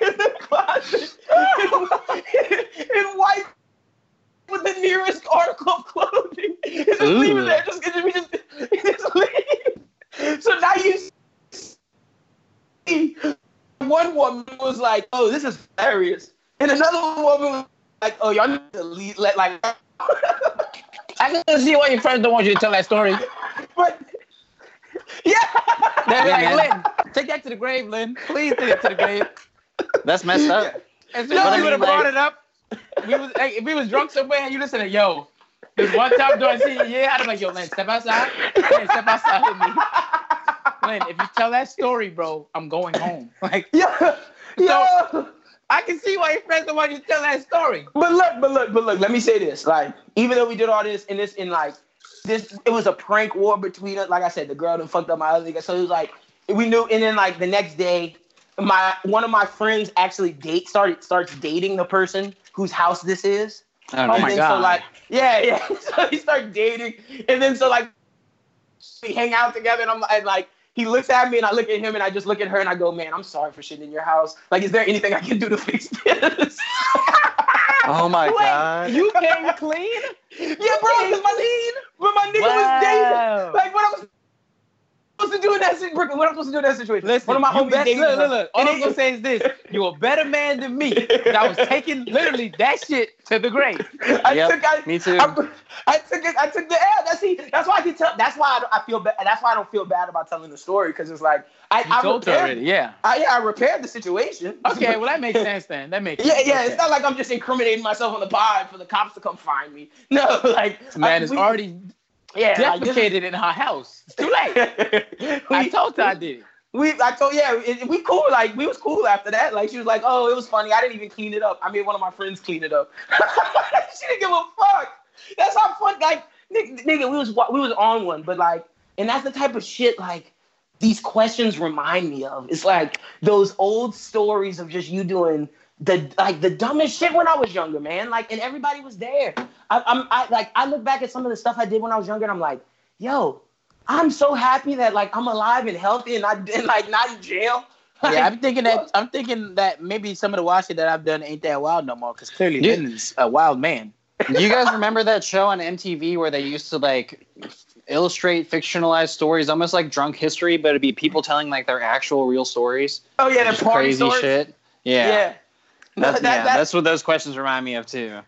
in the closet and, and wipe with the nearest article of clothing. And just leave it there. Just, just, we just, just leave. So now you see one woman was like, "Oh, this is hilarious," and another woman was like, "Oh, y'all need to leave, let like." [laughs] I can see why your friends don't want you to tell that story. but yeah. They're Yeah, like, man. Lynn, take that to the grave, Lynn. Please take it to the grave. That's messed up. And No, so I you would have mean, brought like- it up. We was like, if we was drunk somewhere and you listen to yo, this one time do I see you? Yeah, I'd be like, yo, Lynn, step outside. Lynn, step outside with me. Lynn, if you tell that story, bro, I'm going home. [laughs] Like, Yeah, yeah. I can see why your friends don't want you to tell that story. But look, but look, but look. Let me say this: like, even though we did all this and this in like this, it was a prank war between us. Like I said, the girl that fucked up my other nigga. So it was like we knew. And then like the next day, my one of my friends actually date started starts dating the person whose house this is. Oh, Oh my God. So like, yeah, yeah. [laughs] So he started dating, and then so like we hang out together, and I'm and like. He looks at me and I look at him and I just look at her and I go, man, I'm sorry for shitting in your house. Like, is there anything I can do to fix this? [laughs] Oh my [laughs] Wait, god. You came clean? Yeah, bro, because my, but my nigga was dating. Like, what I'm supposed to do in that situation? Brooklyn, what I'm supposed to do in that situation? Listen, one of my you homies bet- look, look, look. All And I'm it- gonna say is this: you're a better man than me. That was [laughs] taking literally that shit to the grave. I Yep, took, I, me too. I, I took it. I took the L. That's see. That's why I can tell. That's why I, I feel bad. That's why I don't feel bad about telling the story because it's like I, You I told her repaired. already, yeah. I, yeah, I repaired the situation. [laughs] Okay, well that makes sense then. That makes Yeah, sense. yeah. Okay. It's not like I'm just incriminating myself on the pod for the cops to come find me. [laughs] No, like This man I- is we- already yeah, like, defecated in her house. It's too late. [laughs] I We- told her I did it. We, I told, yeah, it, we cool. Like we was cool after that. Like she was like, oh, it was funny. I didn't even clean it up. I made one of my friends clean it up. [laughs] she didn't give a fuck. That's how fun. Like nigga, nigga, we was we was on one, but like, and that's the type of shit like these questions remind me of. It's like those old stories of just you doing the like the dumbest shit when I was younger, man. Like, and everybody was there. I, I'm I like I look back at some of the stuff I did when I was younger, and I'm like, yo, I'm so happy that like I'm alive and healthy and not [laughs] and like not in jail. Yeah, I'm thinking that I'm thinking that maybe some of the watching that I've done ain't that wild no more because clearly Yeah. Lyndon's a wild man. Do you guys remember that show on MTV where they used to like illustrate fictionalized stories, almost like drunk history, but it'd be people telling like their actual real stories? Oh yeah, the Just party crazy stories. shit. Yeah. Yeah. That's, that- yeah, that- that's what those questions remind me of too.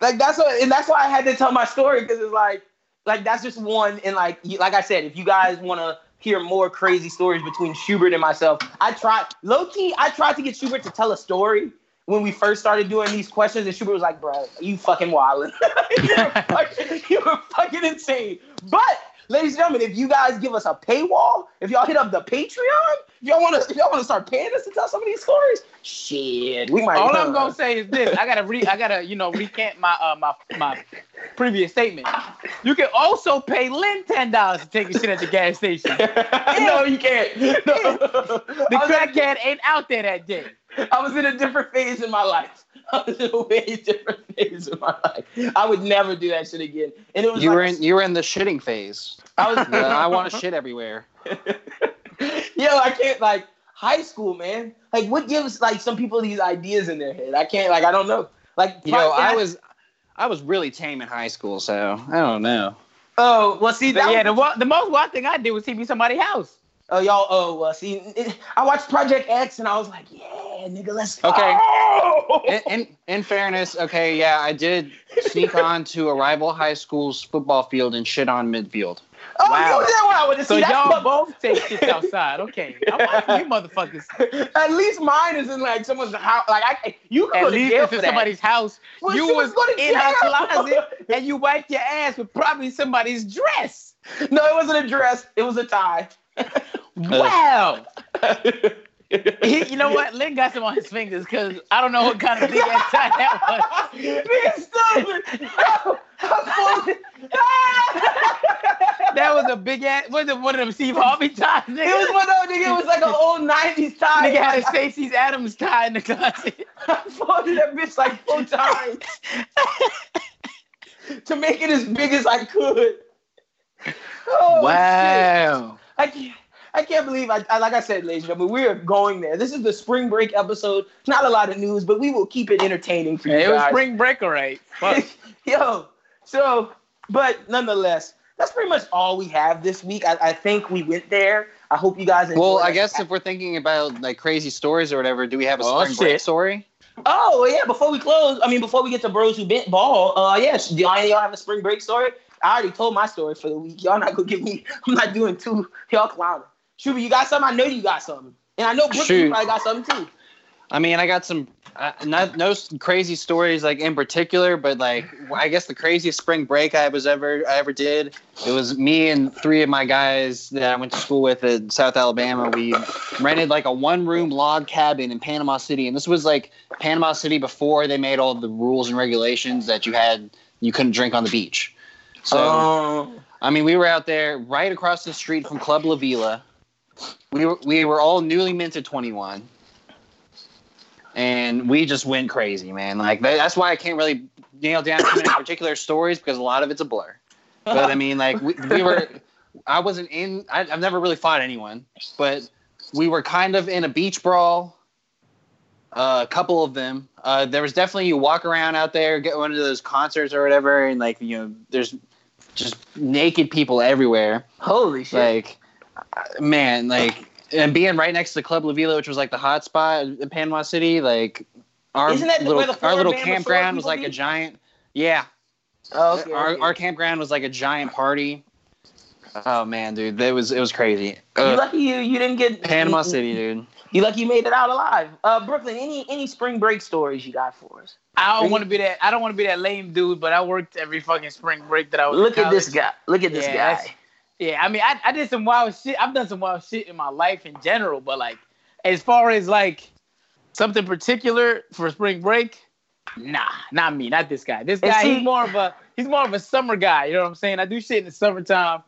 like that's what, and that's why I had to tell my story because it's like, like that's just one. And like, you- like I said, if you guys want to hear more crazy stories between Schubert and myself, I tried low key. I tried to get Schubert to tell a story when we first started doing these questions, and Schubert was like, "Bro, you fucking wildin'. [laughs] you, were fucking, you were fucking insane." But ladies and gentlemen, if you guys give us a paywall, if y'all hit up the Patreon, if y'all want to, y'all want to start paying us to tell some of these stories, shit, we might. All I'm gonna say is this: I gotta re, I gotta you know recant my uh, my my previous statement. You can also pay Lynn ten dollars to take a shit at the gas station. [laughs] no, you can't. No. The I, was in, crackhead ain't out there that day. I was in a different phase in my life. [laughs] I was in a way different phase in my life. I would never do that shit again. And it was You like, were in you were in the shitting phase. I was. Yeah, [laughs] I want to shit everywhere. [laughs] Yo, I can't like high school, man. Like, what gives like some people these ideas in their head? I can't. Like, I don't know. Like, You know, I was I was really tame in high school, so I don't know. Oh, well, see that. yeah, was- the the most wild thing I did was see me somebody's house. Oh, y'all. Oh, well, see, it, I watched Project X, and I was like, yeah, nigga, let's. Okay. go. In, in in fairness, okay, yeah, I did sneak [laughs] on to a rival high school's football field and shit on midfield. Oh, Wow. you that one I would have So seen. y'all That's both take shit outside. Okay, I'm watching you motherfuckers. [laughs] At least mine is in like someone's house. Like I, you could go At to least jail if for it's that. somebody's house, Well, you she was was going to in her jail. closet [laughs] and you wiped your ass with probably somebody's dress. no, it wasn't a dress. It was a tie. Uh, wow. [laughs] He, you know what? Lynn got some on his fingers because I don't know what kind of big ass tie that was. [laughs] Nigga, stupid. [laughs] That was a big ass. Was it one of them Steve Harvey ties? Nigga? It was one of those, nigga. It was like an old '90s tie. Nigga had a Stacy's Adams tie in the closet. I folded that bitch like four times to make it as big as I could. Oh, shit. Wow. I can't. I can't believe I, I like I said, ladies and gentlemen, we are going there. This is the spring break episode. Not a lot of news, but we will keep it entertaining for you guys. It was spring break, all right. Fuck. [laughs] Yo, so, but nonetheless, that's pretty much all we have this week. I, I think we went there. I hope you guys enjoyed Well, I it. guess if we're thinking about like crazy stories or whatever, do we have a Oh, spring break story? Oh yeah, before we close, I mean before we get to bros who bent ball, uh yes, do y'all, y'all have a spring break story? I already told my story for the week. Y'all not gonna give me I'm not doing two y'all clowning. Shuby, you got something? I know you got something. And I know Brooklyn probably got something too. I mean, I got some uh, not no crazy stories like in particular, but like I guess the craziest spring break I was ever I ever did. It was me and three of my guys that I went to school with at South Alabama. We rented like a one room log cabin in Panama City, and this was like Panama City before they made all the rules and regulations that you had you couldn't drink on the beach. So Um, I mean, we were out there right across the street from Club La Vela. We were we were all newly minted 21. And we just went crazy, man. Like that, that's why I can't really nail down too many particular stories because a lot of it's a blur. But I mean, like we, we were, I wasn't in. I, I've never really fought anyone, but we were kind of in a beach brawl. Uh, a couple of them. Uh, there was definitely you walk around out there, get one of those concerts or whatever, and like you know, there's just naked people everywhere. holy shit. Like, man, like, and being right next to Club La Vela, which was like the hot spot in Panama City, like our Isn't that little the our little campground was like a giant. Yeah, Oh, okay, our okay. our campground was like a giant party. Oh man, dude, that was it was crazy. you Uh, lucky you you didn't get Panama you, City, dude. You lucky you made it out alive. Uh Brooklyn, any any spring break stories you got for us? I don't want to be that. I don't want to be that lame dude, but I worked every fucking spring break that I was. in Look at this guy. Look at this Yeah, guy. that's- Yeah, I mean, I, I did some wild shit. I've done some wild shit in my life in general, but like, as far as like something particular for spring break, nah, not me, not this guy. This guy, see- he's more of a he's more of a summer guy. You know what I'm saying? I do shit in the summertime.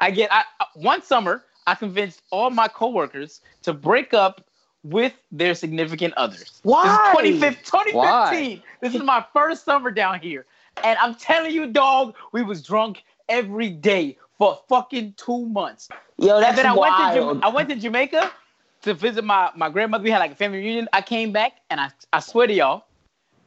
I get I, one summer I convinced all my coworkers to break up with their significant others. Why? This is 2015. Why? This is my first summer down here. And I'm telling you, dog, we was drunk every day for fucking two months. Yo, And that's then I went to wild. I went to Jamaica, to visit my, my grandmother. We had like a family reunion. I came back and I, I swear to y'all,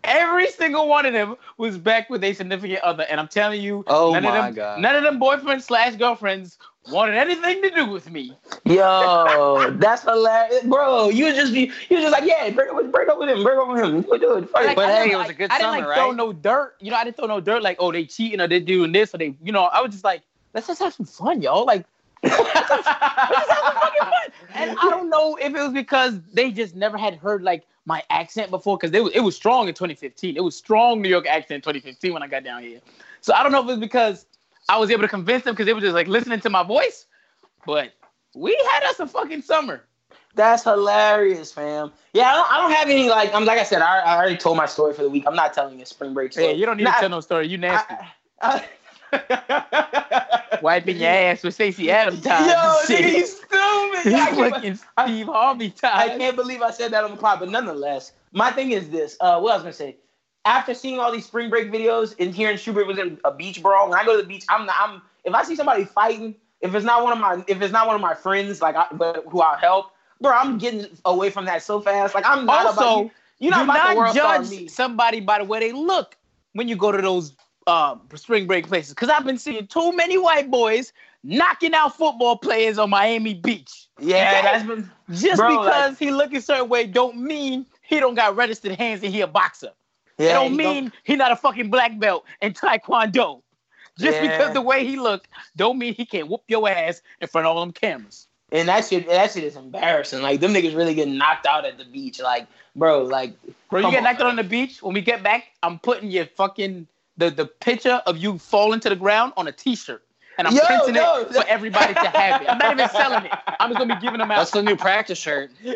every single one of them was back with a significant other. And I'm telling you, Oh none my of them, God. none of them boyfriends slash girlfriends wanted anything to do with me. Yo, that's hilarious, bro. You just be, you just like, yeah, break up with, break up with him, break up with him. You do it. Like. But I hey, didn't, it was a like- good I didn't summer, like throw no dirt. You know, I didn't throw no dirt like, oh, they cheating or they doing this or they, you know, I was just like, let's just have some fun, y'all. Like, [laughs] let's just have some fucking fun. And I don't know if it was because they just never had heard like my accent before because it was, it was strong in 2015. It was strong New York accent in 2015 when I got down here. So I don't know if it was because I was able to convince them because they were just like listening to my voice, but we had us a fucking summer. That's hilarious, fam. Yeah, I don't, I don't have any like. I'm like I said, I, I already told my story for the week. I'm not telling a spring break story. Yeah, you don't need Nah, to tell no story. You nasty. I- [laughs] Wiping your ass with Stacy Adams time. Yo, [laughs] Shit. nigga, he's stupid. [laughs] I can't, fucking Steve Harvey I can't believe I said that on the pod, but nonetheless, my thing is this. Uh, what I was gonna say. After seeing all these spring break videos and hearing Schubert was in a beach brawl, when I go to the beach, I'm not, I'm if I see somebody fighting, if it's not one of my if it's not one of my friends like I, but who I'll help, bro, I'm getting away from that so fast. Like I'm not about Also, you. You're not Do about not judge me. somebody by the way they look when you go to those uh, spring break places. Because I've been seeing too many white boys knocking out football players on Miami Beach. Yeah, [laughs] that's been Just Bro, like- because he look a certain way don't mean he don't got registered hands and he a boxer. yeah. it don't you mean he not a fucking black belt in taekwondo. Just Yeah. because the way he look don't mean he can't whoop your ass in front of all them cameras. And that shit, that shit is embarrassing. Like them niggas really getting knocked out at the beach. Like, bro, like, Bro, you get knocked out on the beach. When we get back, I'm putting your fucking the the picture of you falling to the ground on a T-shirt, and I'm Yo, printing no. it for everybody to have it. I'm not even selling it. I'm just gonna be giving them out. That's the new practice shirt. [laughs] yeah,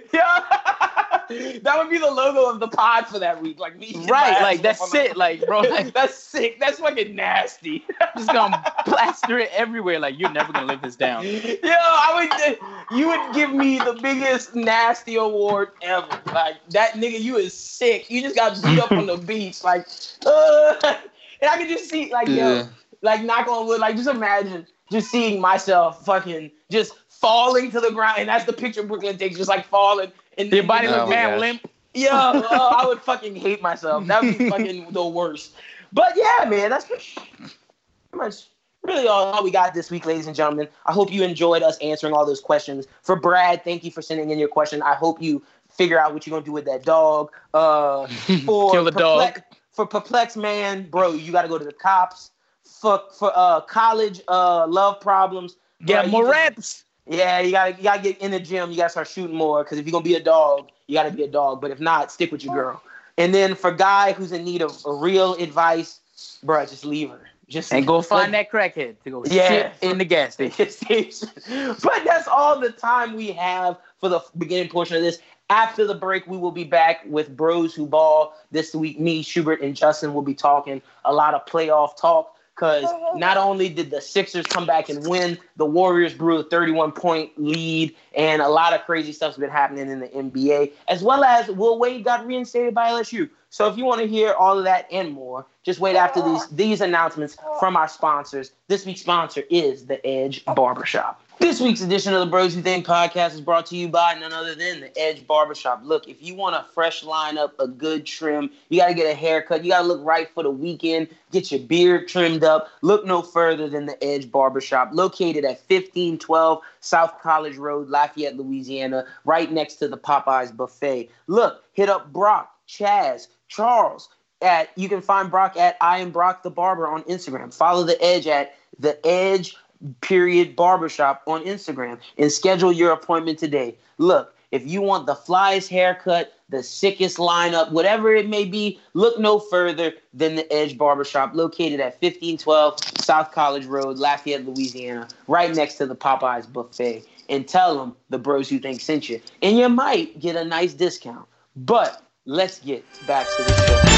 that would be the logo of the pod for that week. Like me, right, like that's on the- it. Like, bro, [laughs] like, that's sick. That's fucking nasty. I'm just gonna plaster it everywhere. Like, you're never gonna live this down. [laughs] Yo, I would. You would give me the biggest nasty award ever. Like that nigga, you is sick. You just got beat up on the beach. Like, uh, and I could just see, like, yo, Yeah. like knock on wood. Like, just imagine just seeing myself fucking just falling to the ground, and that's the picture Brooklyn takes, just like falling. And Your body Oh look mad limp. Yo, oh, I would fucking hate myself. That would be [laughs] fucking the worst. But yeah, man, that's pretty much really all, all we got this week, ladies and gentlemen. I hope you enjoyed us answering all those questions. For Brad, thank you for sending in your question. I hope you figure out what you're gonna do with that dog. Uh, [laughs] for Kill the dog. For perplexed man, bro, you got to go to the cops. For for uh college uh love problems. Get bro, more reps. yeah, you gotta you gotta get in the gym. You gotta start shooting more because if you're gonna be a dog, you gotta be a dog. But if not, stick with your girl. And then for guy who's in need of real advice, bro, just leave her. Just And go find that crackhead to go Yeah. shit in the gas station. [laughs] but that's all the time we have for the beginning portion of this. After the break, we will be back with Bros Who Ball. This week, me, Schubert, and Justin will be talking a lot of playoff talk. Because oh, not only did the Sixers come back and win, the Warriors blew a 31 point lead, and a lot of crazy stuff's been happening in the NBA, as well as Will Wade got reinstated by LSU. So if you want to hear all of that and more, just wait after these these announcements oh. from our sponsors. This week's sponsor is the Edge Barbershop. This week's edition of the Bros Who Think podcast is brought to you by none other than the Edge Barbershop. Look, if you want a fresh lineup, a good trim, you got to get a haircut, you got to look right for the weekend, get your beard trimmed up, look no further than the Edge Barbershop, located at 1512 South College Road, Lafayette, Louisiana, right next to the Popeyes buffet. Look, hit up Brock, Chaz, Charles. At you can find Brock at I am Brock the Barber on Instagram. Follow the Edge at the Edge period barbershop on Instagram and schedule your appointment today. Look, if you want the flyest haircut, the sickest lineup, whatever it may be, look no further than the Edge Barbershop located at 1512 South College Road, Lafayette, Louisiana, right next to the Popeyes buffet. And tell them the bros you think sent you. And you might get a nice discount. But let's get back to the show.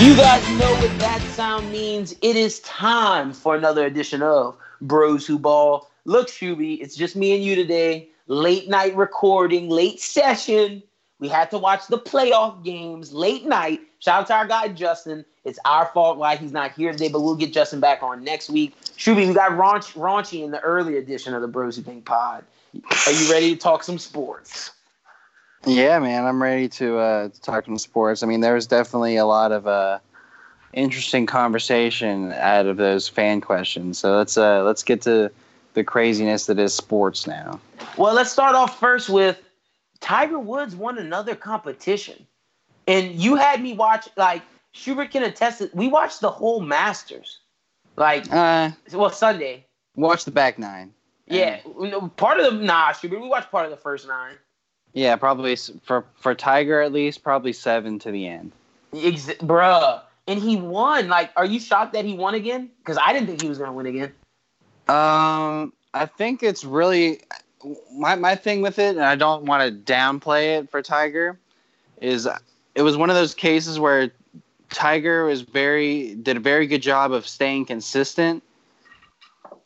You guys know what that sound means. It is time for another edition of Bros Who Ball. Look, Shuby, it's just me and you today. Late night recording, late session. We had to watch the playoff games late night. Shout out to our guy Justin. It's our fault why he's not here today, but we'll get Justin back on next week. Shuby, we got raunch, raunchy in the early edition of the Bros Who Think Pod. Are you ready to talk some sports? Yeah, man, I'm ready to, uh, to talk some sports. I mean, there was definitely a lot of uh, interesting conversation out of those fan questions. So let's uh, let's get to the craziness that is sports now. Well, let's start off first with Tiger Woods won another competition. And you had me watch like Schubert can attest it. We watched the whole Masters. Like Uh, well Sunday. watch the back nine. Yeah. Part of the nah, Schubert, we watched part of the first nine. Yeah, probably for for Tiger at least, probably seven to the end. Ex- bruh. And he won. Like, are you shocked that he won again? Because I didn't think he was gonna win again. Um, I think it's really my my thing with it, and I don't want to downplay it for Tiger. Is it was one of those cases where Tiger was very did a very good job of staying consistent,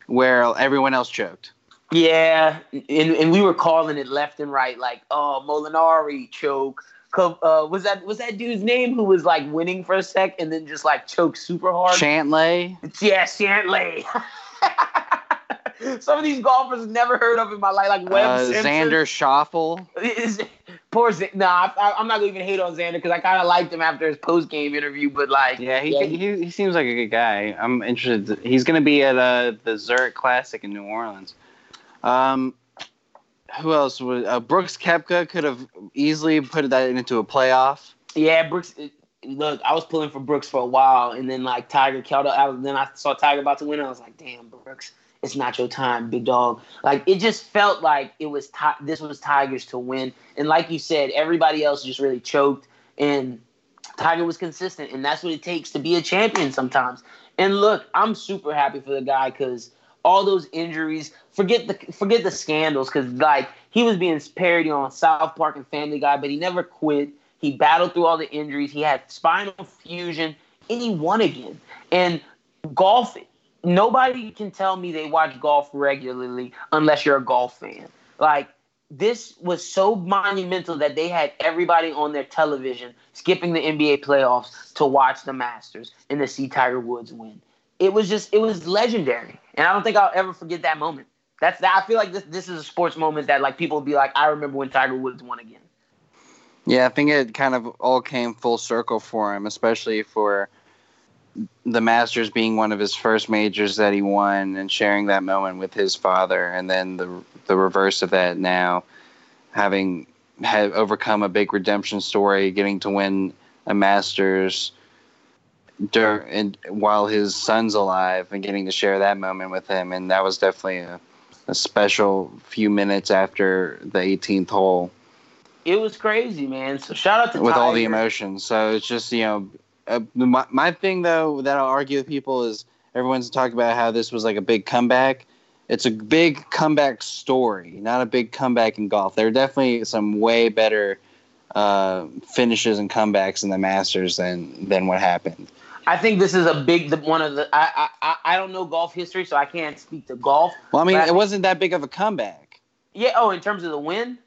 where everyone else choked. Yeah, and, and we were calling it left and right, like, oh, Molinari choke. Uh, was that was that dude's name who was like winning for a sec and then just like choked super hard? Chantley, Yeah, Shantley. [laughs] Some of these golfers never heard of in my life, like Webb uh. Xander Schauffele. Poor Z- Nah, I, I'm not gonna even hate on Xander because I kind of liked him after his post game interview, but like, Yeah, he, he he seems like a good guy. I'm interested. he's going to be at uh, the Zurich Classic in New Orleans. Um, who else was uh, Brooks Koepka could have easily put that into a playoff. Yeah, Brooks. Look, I was pulling for Brooks for a while, and then like Tiger out. Then I saw Tiger about to win, and I was like, "Damn, Brooks, it's not your time, big dog." Like it just felt like it was this was Tiger's to win, and like you said, everybody else just really choked, and Tiger was consistent, and that's what it takes to be a champion sometimes. And look, I'm super happy for the guy because all those injuries, forget the forget the scandals, because like he was being parodied on South Park and Family Guy, but he never quit. He battled through all the injuries. He had spinal fusion, and he won again. And golf, nobody can tell me they watch golf regularly unless you're a golf fan. Like this was so monumental that they had everybody on their television skipping the NBA playoffs to watch the Masters and to see Tiger Woods win. It was just it was legendary, and I don't think I'll ever forget that moment. That's that. I feel like this this is a sports moment that like people will be like, I remember when Tiger Woods won again. Yeah, I think it kind of all came full circle for him, especially for the Masters being one of his first majors that he won and sharing that moment with his father, and then the the reverse of that now, having had overcome a big redemption story, getting to win a Masters dur- and while his son's alive, and getting to share that moment with him, and that was definitely a, a special few minutes after the 18th hole It was crazy, man. So shout out to with all the emotions. So it's just you know, uh, my, my thing though that I'll argue with people is everyone's talking about how this was like a big comeback. It's a big comeback story, not a big comeback in golf. There are definitely some way better uh, finishes and comebacks in the Masters than than what happened. I think this is a big the, one of the. I, I I- don't know golf history, so I can't speak to golf. Well, I mean, But I- it wasn't that big of a comeback. Yeah. Oh, in terms of the win,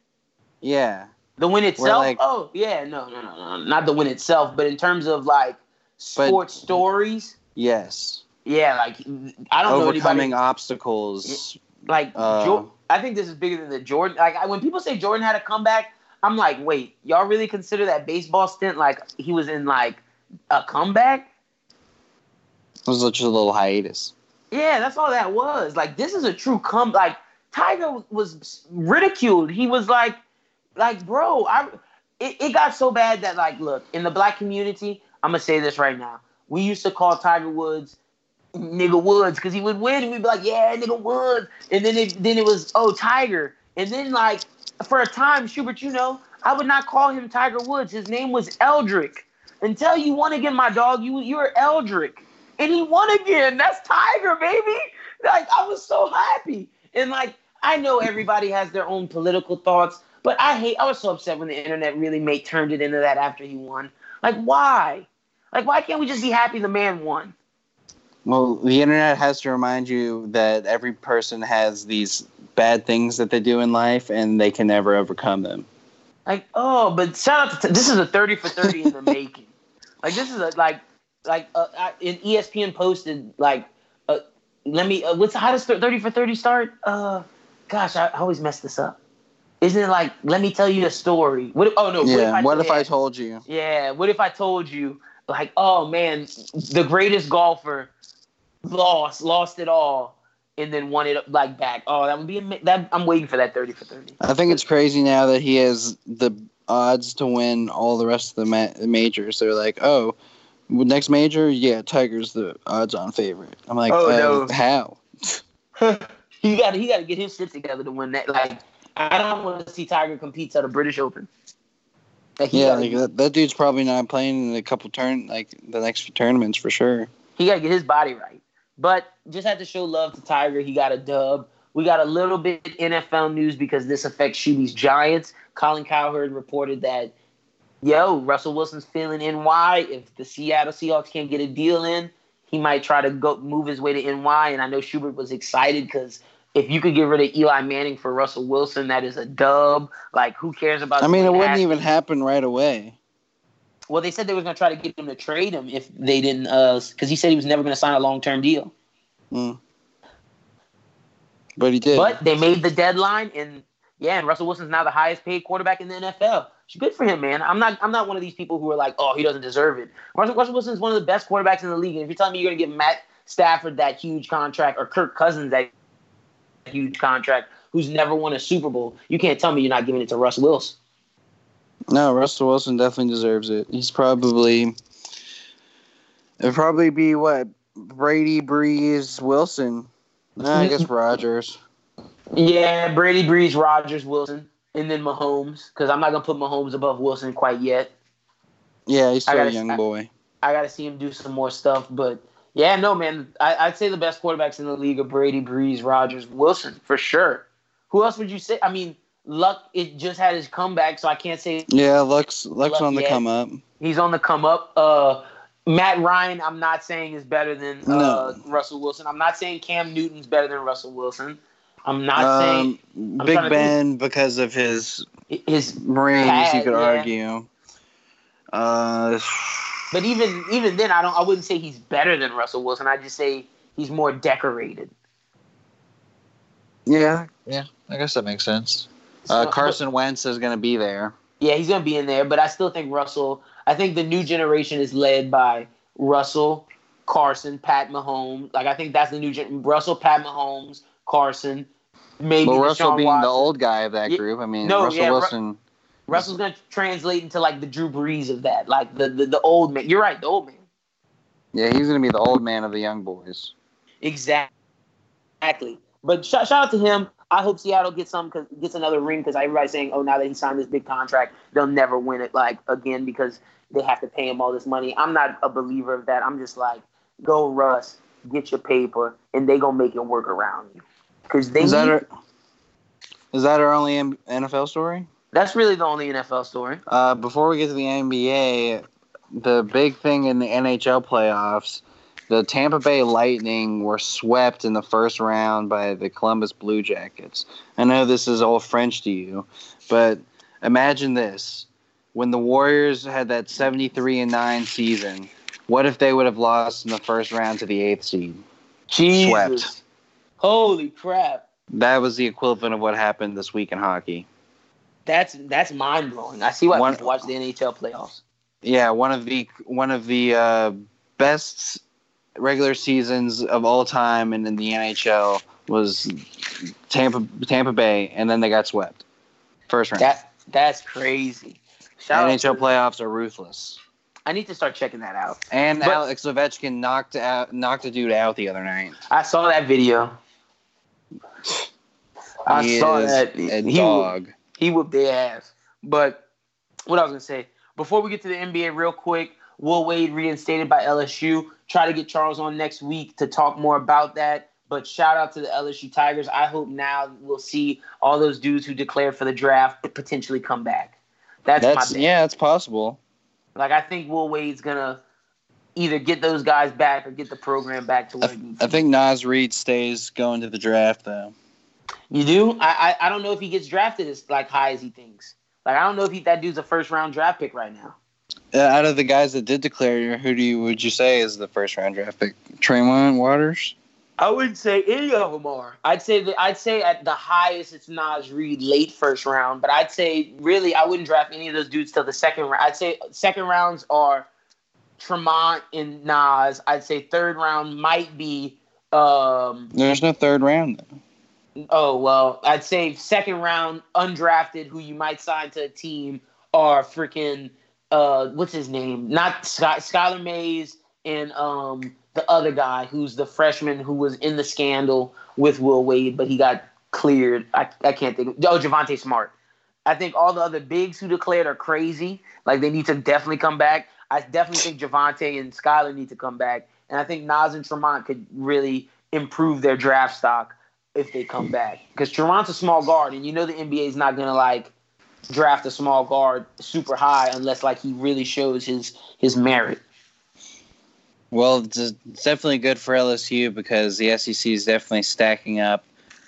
Yeah, the win itself. like- oh, yeah. No, no, no, no, not the win itself, but in terms of like But- sports stories. yes, Yeah, like I don't know overcoming obstacles. like. uh, Jor- I think this is bigger than the Jordan. Like I, when people say Jordan had a comeback, I'm like, wait, y'all really consider that baseball stint like he was in like a comeback? It was just a little hiatus. Yeah, that's all that was. Like this is a true come. Like Tiger was ridiculed. He was like, like bro, I. It, it got so bad that like, look, in the black community, I'm gonna say this right now. We used to call Tiger Woods nigga Woods because he would win, and we'd be like, yeah, nigga Woods. And then it then it was oh Tiger, and then like for a time, Schubert, you know, I would not call him Tiger Woods. His name was Eldrick. Until you won again, my dog, you you're Eldrick and he won again. That's Tiger, baby. Like I was so happy. And like I know everybody has their own political thoughts, but I hate I was so upset when the internet really made turned it into that after he won. Like why? Like why can't we just be happy the man won? Well, the internet has to remind you that every person has these bad things that they do in life and they can never overcome them. Like, oh, but shout out to this is a thirty for thirty in the [laughs] making. Like this is a like like uh, I- in ESPN posted like uh, let me uh, what's how does thirty for thirty start? Uh, gosh, I, I always mess this up. Isn't it like let me tell you a story? What? If, oh no. yeah. What if I yeah. told you? Yeah. What if I told you, like, oh man, the greatest golfer lost, lost it all, and then won it like back. Oh, that would be that. I'm waiting for that thirty for thirty. I think it's crazy now that he has the odds to win all the rest of the ma- majors. They're like, oh, next major, yeah, Tiger's the odds-on favorite. I'm like, Oh, no. Uh, how? [laughs] he got he got to get his shit together to win that. Like, I don't want to see Tiger compete at a British Open. Like, Yeah, like that, that dude's probably not playing in a couple turn like the next tournaments for sure. he got to get his body right. But just had to show love to Tiger. He got a dub. We got a little bit NFL news because this affects Shuby's Giants. Colin Cowherd reported that, yo, Russell Wilson's feeling NY. If the Seattle Seahawks can't get a deal in, he might try to go move his way to NY. And I know Schubert was excited because if you could get rid of Eli Manning for Russell Wilson, that is a dub. Like, who cares about? I mean, it wouldn't even happen right away. Well, they said they was gonna try to get him to trade him if they didn't, uh, because he said he was never gonna sign a long term deal. Mm. But he did. But they made the deadline, and yeah, and Russell Wilson's now the highest paid quarterback in the NFL. It's good for him, man. I'm not. I'm not one of these people who are like, oh, he doesn't deserve it. Russell, Russell Wilson's one of the best quarterbacks in the league, and if you're telling me you're gonna give Matt Stafford that huge contract or Kirk Cousins that huge contract, who's never won a Super Bowl, you can't tell me you're not giving it to Russ Wilson. No, Russell Wilson definitely deserves it. He's probably it'd probably be what Brady, Brees, Wilson. Nah, I guess [laughs] Rodgers. Yeah, Brady, Brees, Rodgers, Wilson, and then Mahomes, because I'm not gonna put Mahomes above Wilson quite yet. Yeah, he's still a young I- boy. I got to see him do some more stuff. But yeah, no, man, I, I'd say the best quarterbacks in the league are Brady, Brees, Rodgers, Wilson for sure. Who else would you say? I mean, Luck it just had his comeback, so I can't say Yeah, Luck's Luck's Luck, on the yeah. come up. he's on the come up. Uh, Matt Ryan, I'm not saying is better than uh, No. Russell Wilson. I'm not saying Cam Newton's better than Russell Wilson. I'm not saying Um, I'm Big trying to Ben because of his his rings, you could yeah. argue. Uh, But even even then, I don't. I wouldn't say he's better than Russell Wilson. I just say he's more decorated. yeah, Yeah, I guess that makes sense. uh, So- Carson Wentz is going to be there. Yeah, he's gonna be in there, but I still think Russell. I think the new generation is led by Russell, Carson, Pat Mahomes. Like I think that's the new gen- Russell, Pat Mahomes, Carson, maybe Well, Russell Deshaun being Watson. the old guy of that group. I mean, no, Russell yeah, Ru- Wilson. Russell's gonna translate into like the Drew Brees of that, like the the, the old man. You're right, the old man. Yeah, he's going to be the old man of the young boys. Exactly. Exactly. But shout, shout out to him. I hope Seattle gets some cause, gets another ring because everybody's saying, oh, now that he signed this big contract, they'll never win it like again because they have to pay him all this money. I'm not a believer of that. I'm just like, go Russ, get your paper, and they gonna make it work around you because they. Is that our, is that our only NFL story? that's really the only NFL story. Uh, before we get to the NBA, the big thing in the NHL playoffs, the Tampa Bay Lightning were swept in the first round by the Columbus Blue Jackets. I know this is all French to you, but imagine this: when the Warriors had that seventy-three and nine season, what if they would have lost in the first round to the eighth seed? Jesus. Swept. Holy crap. That was the equivalent of what happened this week in hockey. That's that's mind blowing. I see why One- people watch the NHL playoffs. Yeah, one of the one of the uh, best regular seasons of all time, and in the NHL was Tampa Tampa Bay, and then they got swept first round. That that's crazy. Shout out NHL playoffs are ruthless. I need to start checking that out. And But- Alex Ovechkin knocked out knocked a dude out the other night. I saw that video. I He saw that. a he dog. he whooped their ass. But what I was gonna say before we get to the NBA, real quick, Will Wade reinstated by LSU. Try to get Charles on next week to talk more about that. But shout out to the LSU Tigers. I hope now we'll see all those dudes who declared for the draft potentially come back. That's, That's yeah, it's possible. Like I think Will Wade's gonna either get those guys back or get the program back to where it needs I to be. think Naz Reid stays going to the draft though. You do? I, I I don't know if he gets drafted as like high as he thinks. Like I don't know if he, that dude's a first round draft pick right now. Uh, out of the guys that did declare, who do you would you say is the first round draft pick? Tremont Waters. I wouldn't say any of them are. I'd say that I'd say at the highest it's Naz Reid late first round, but I'd say really I wouldn't draft any of those dudes till the second round. I'd say second rounds are Tremont and Naz. I'd say third round might be um There's no third round. Though. oh well, I'd say second round undrafted who you might sign to a team are freaking uh what's his name? Not Sky, Skylar Mays and um the other guy who's the freshman who was in the scandal with Will Wade, but he got cleared. I, I can't think. Of, oh, Javonte Smart. I think all the other bigs who declared are crazy. Like they need to definitely come back. I definitely think Javonte and Skylar need to come back, and I think Naz and Tremont could really improve their draft stock if they come back. Because Tremont's a small guard, and you know the NBA is not gonna like draft a small guard super high unless like he really shows his his merit. Well, it's definitely good for LSU because the SEC is definitely stacking up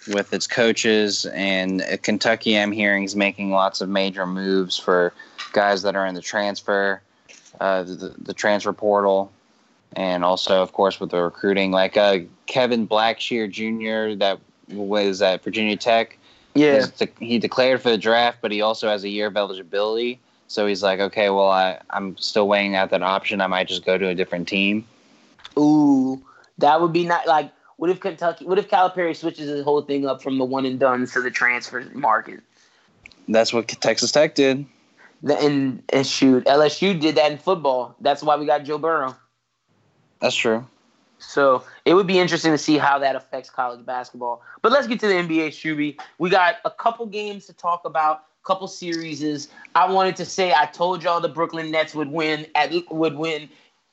with its coaches, and uh, Kentucky, I'm hearing, is making lots of major moves for guys that are in the transfer, uh, the, the transfer portal, and also, of course, with the recruiting, like uh, Kevin Blackshear Jr. that was at Virginia Tech. Yeah, de- he declared for the draft, but he also has a year of eligibility. So he's like, okay, well, I, I'm still weighing out that option. I might just go to a different team. Ooh, that would be not like. What if Kentucky? What if Calipari switches his whole thing up from the one and done to the transfer market? That's what Texas Tech did. And, and shoot, LSU did that in football. That's why we got Joe Burrow. That's true. So it would be interesting to see how that affects college basketball. But let's get to the NBA, Shuby. We got a couple games to talk about, a couple series. I wanted to say I told y'all the Brooklyn Nets would win at would win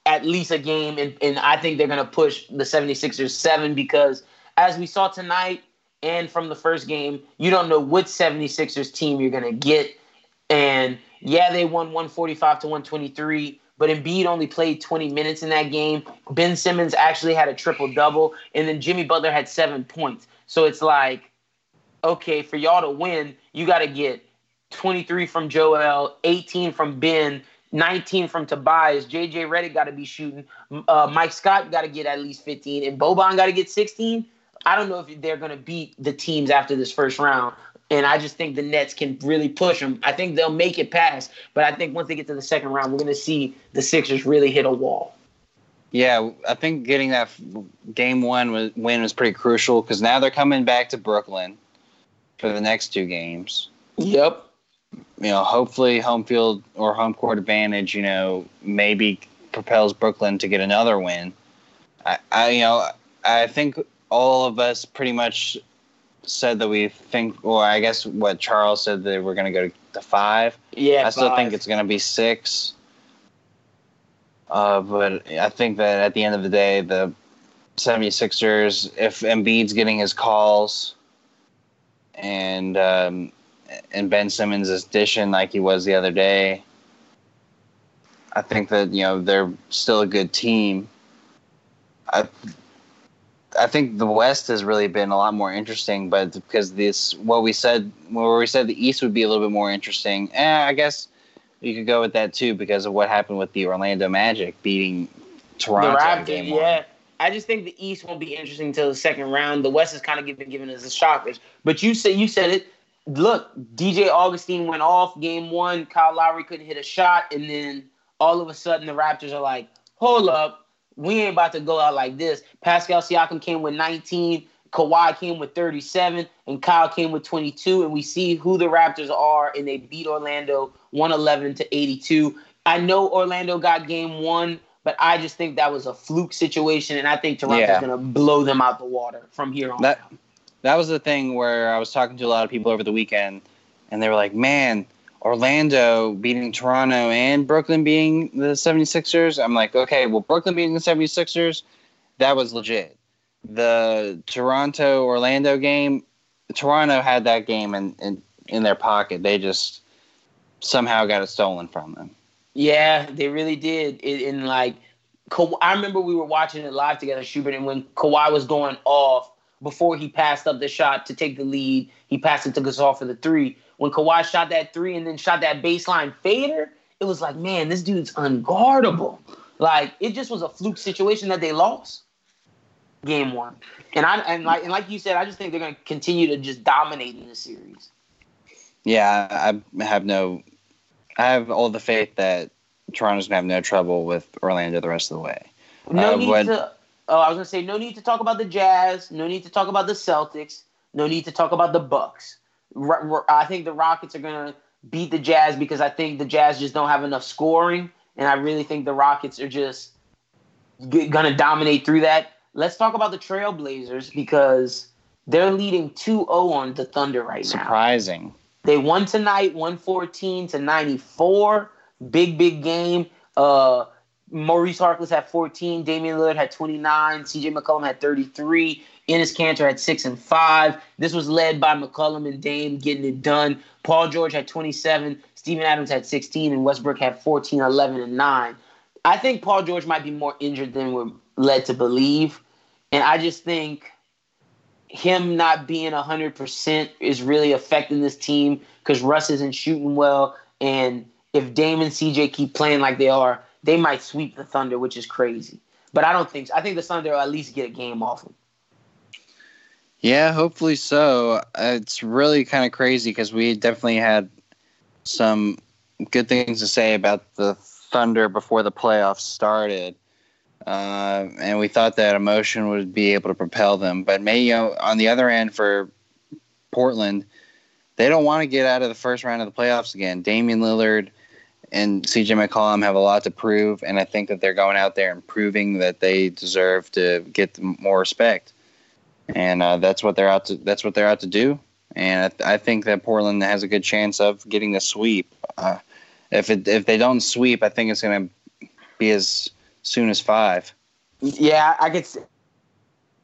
at least a game, and, and I think they're going to push the 76ers seven because as we saw tonight and from the first game, you don't know which 76ers team you're going to get. And yeah, they won 145 to 123, but Embiid only played 20 minutes in that game. Ben Simmons actually had a triple double, and then Jimmy Butler had seven points. So it's like, okay, for y'all to win, you got to get 23 from Joel, 18 from Ben, 19 from Tobias. JJ Redick got to be shooting. Uh, Mike Scott got to get at least 15, and Boban got to get 16. I don't know if they're going to beat the teams after this first round. And I just think the Nets can really push them. I think they'll make it past. But I think once they get to the second round, we're going to see the Sixers really hit a wall. Yeah, I think getting that game one was, win was pretty crucial because now they're coming back to Brooklyn for the next two games. Yep you know, hopefully home field or home court advantage, you know, maybe propels Brooklyn to get another win. I, I you know, I think all of us pretty much said that we think, or I guess what Charles said that we're going to go to five. Yeah, I still five. think it's going to be six. Uh, but I think that at the end of the day, the 76ers, if Embiid's getting his calls and um, and Ben Simmons is dishing like he was the other day. I think that you know they're still a good team. I I think the West has really been a lot more interesting, but because this what we said where we said the East would be a little bit more interesting. Eh, I guess you could go with that too because of what happened with the Orlando Magic beating Toronto the Raptors, game yeah. one. I just think the East won't be interesting until the second round. The West is kind of giving giving us a shockers. But you said you said it. Look, DJ Augustin went off game one. Kyle Lowry couldn't hit a shot, and then all of a sudden the Raptors are like, "Hold up, we ain't about to go out like this." Pascal Siakam came with 19. Kawhi came with 37 and Kyle came with 22 and we see who the Raptors are and they beat Orlando 111 to 82. I know Orlando got game 1 but I just think that was a fluke situation and I think Toronto's Yeah. going to blow them out the water from here on. That out. that was the thing where I was talking to a lot of people over the weekend, and they were like, "Man, Orlando beating Toronto and Brooklyn beating the 76ers." I'm like, "Okay, well, Brooklyn beating the 76ers, that was legit. The Toronto Orlando game, Toronto had that game in, in in their pocket. They just somehow got it stolen from them." Yeah, they really did. It, and like, I remember we were watching it live together, Schubert, and when Kawhi was going off, before he passed up the shot to take the lead. He passed it to Gasol for the three. When Kawhi shot that three and then shot that baseline fader, it was like, man, this dude's unguardable. Like it just was a fluke situation that they lost game one. And I and like and like you said, I just think they're going to continue to just dominate in this series. Yeah, I have no. I have all the faith that Toronto's gonna have no trouble with Orlando the rest of the way. No Uh, need what- to. Oh, I was gonna say no need to talk about the Jazz. No need to talk about the Celtics. No need to talk about the Bucks. I think the Rockets are gonna beat the Jazz because I think the Jazz just don't have enough scoring, and I really think the Rockets are just g- gonna dominate through that. Let's talk about the Trailblazers because they're leading 2-0 on the Thunder right now. Surprising. They won tonight, 114 to 94. Big, big game. Uh, Maurice Harkless had 14. Damian Lillard had 29. CJ McCollum had 33. Enes Kanter had 6 and 5. This was led by McCollum and Dame getting it done. Paul George had 27. Steven Adams had 16. And Westbrook had 14, 11, and 9. I think Paul George might be more injured than we're led to believe. And I just think him not being 100% is really affecting this team because Russ isn't shooting well. And if Dame and CJ keep playing like they are, they might sweep the Thunder, which is crazy. But I don't think so. I think the Thunder will at least get a game off them. Yeah, hopefully so. Uh, It's really kind of crazy because we definitely had some good things to say about the Thunder before the playoffs started. Uh, and we thought that emotion would be able to propel them. But may, you know, on the other end for Portland, they don't want to get out of the first round of the playoffs again. Damian Lillard and CJ McCollum have a lot to prove, and I think that they're going out there and proving that they deserve to get more respect and uh, that's what they're out to. That's what they're out to do. And I, th- I think that Portland has a good chance of getting the sweep. Uh, if it if they don't sweep, I think it's going to be as soon as five. Yeah, I could.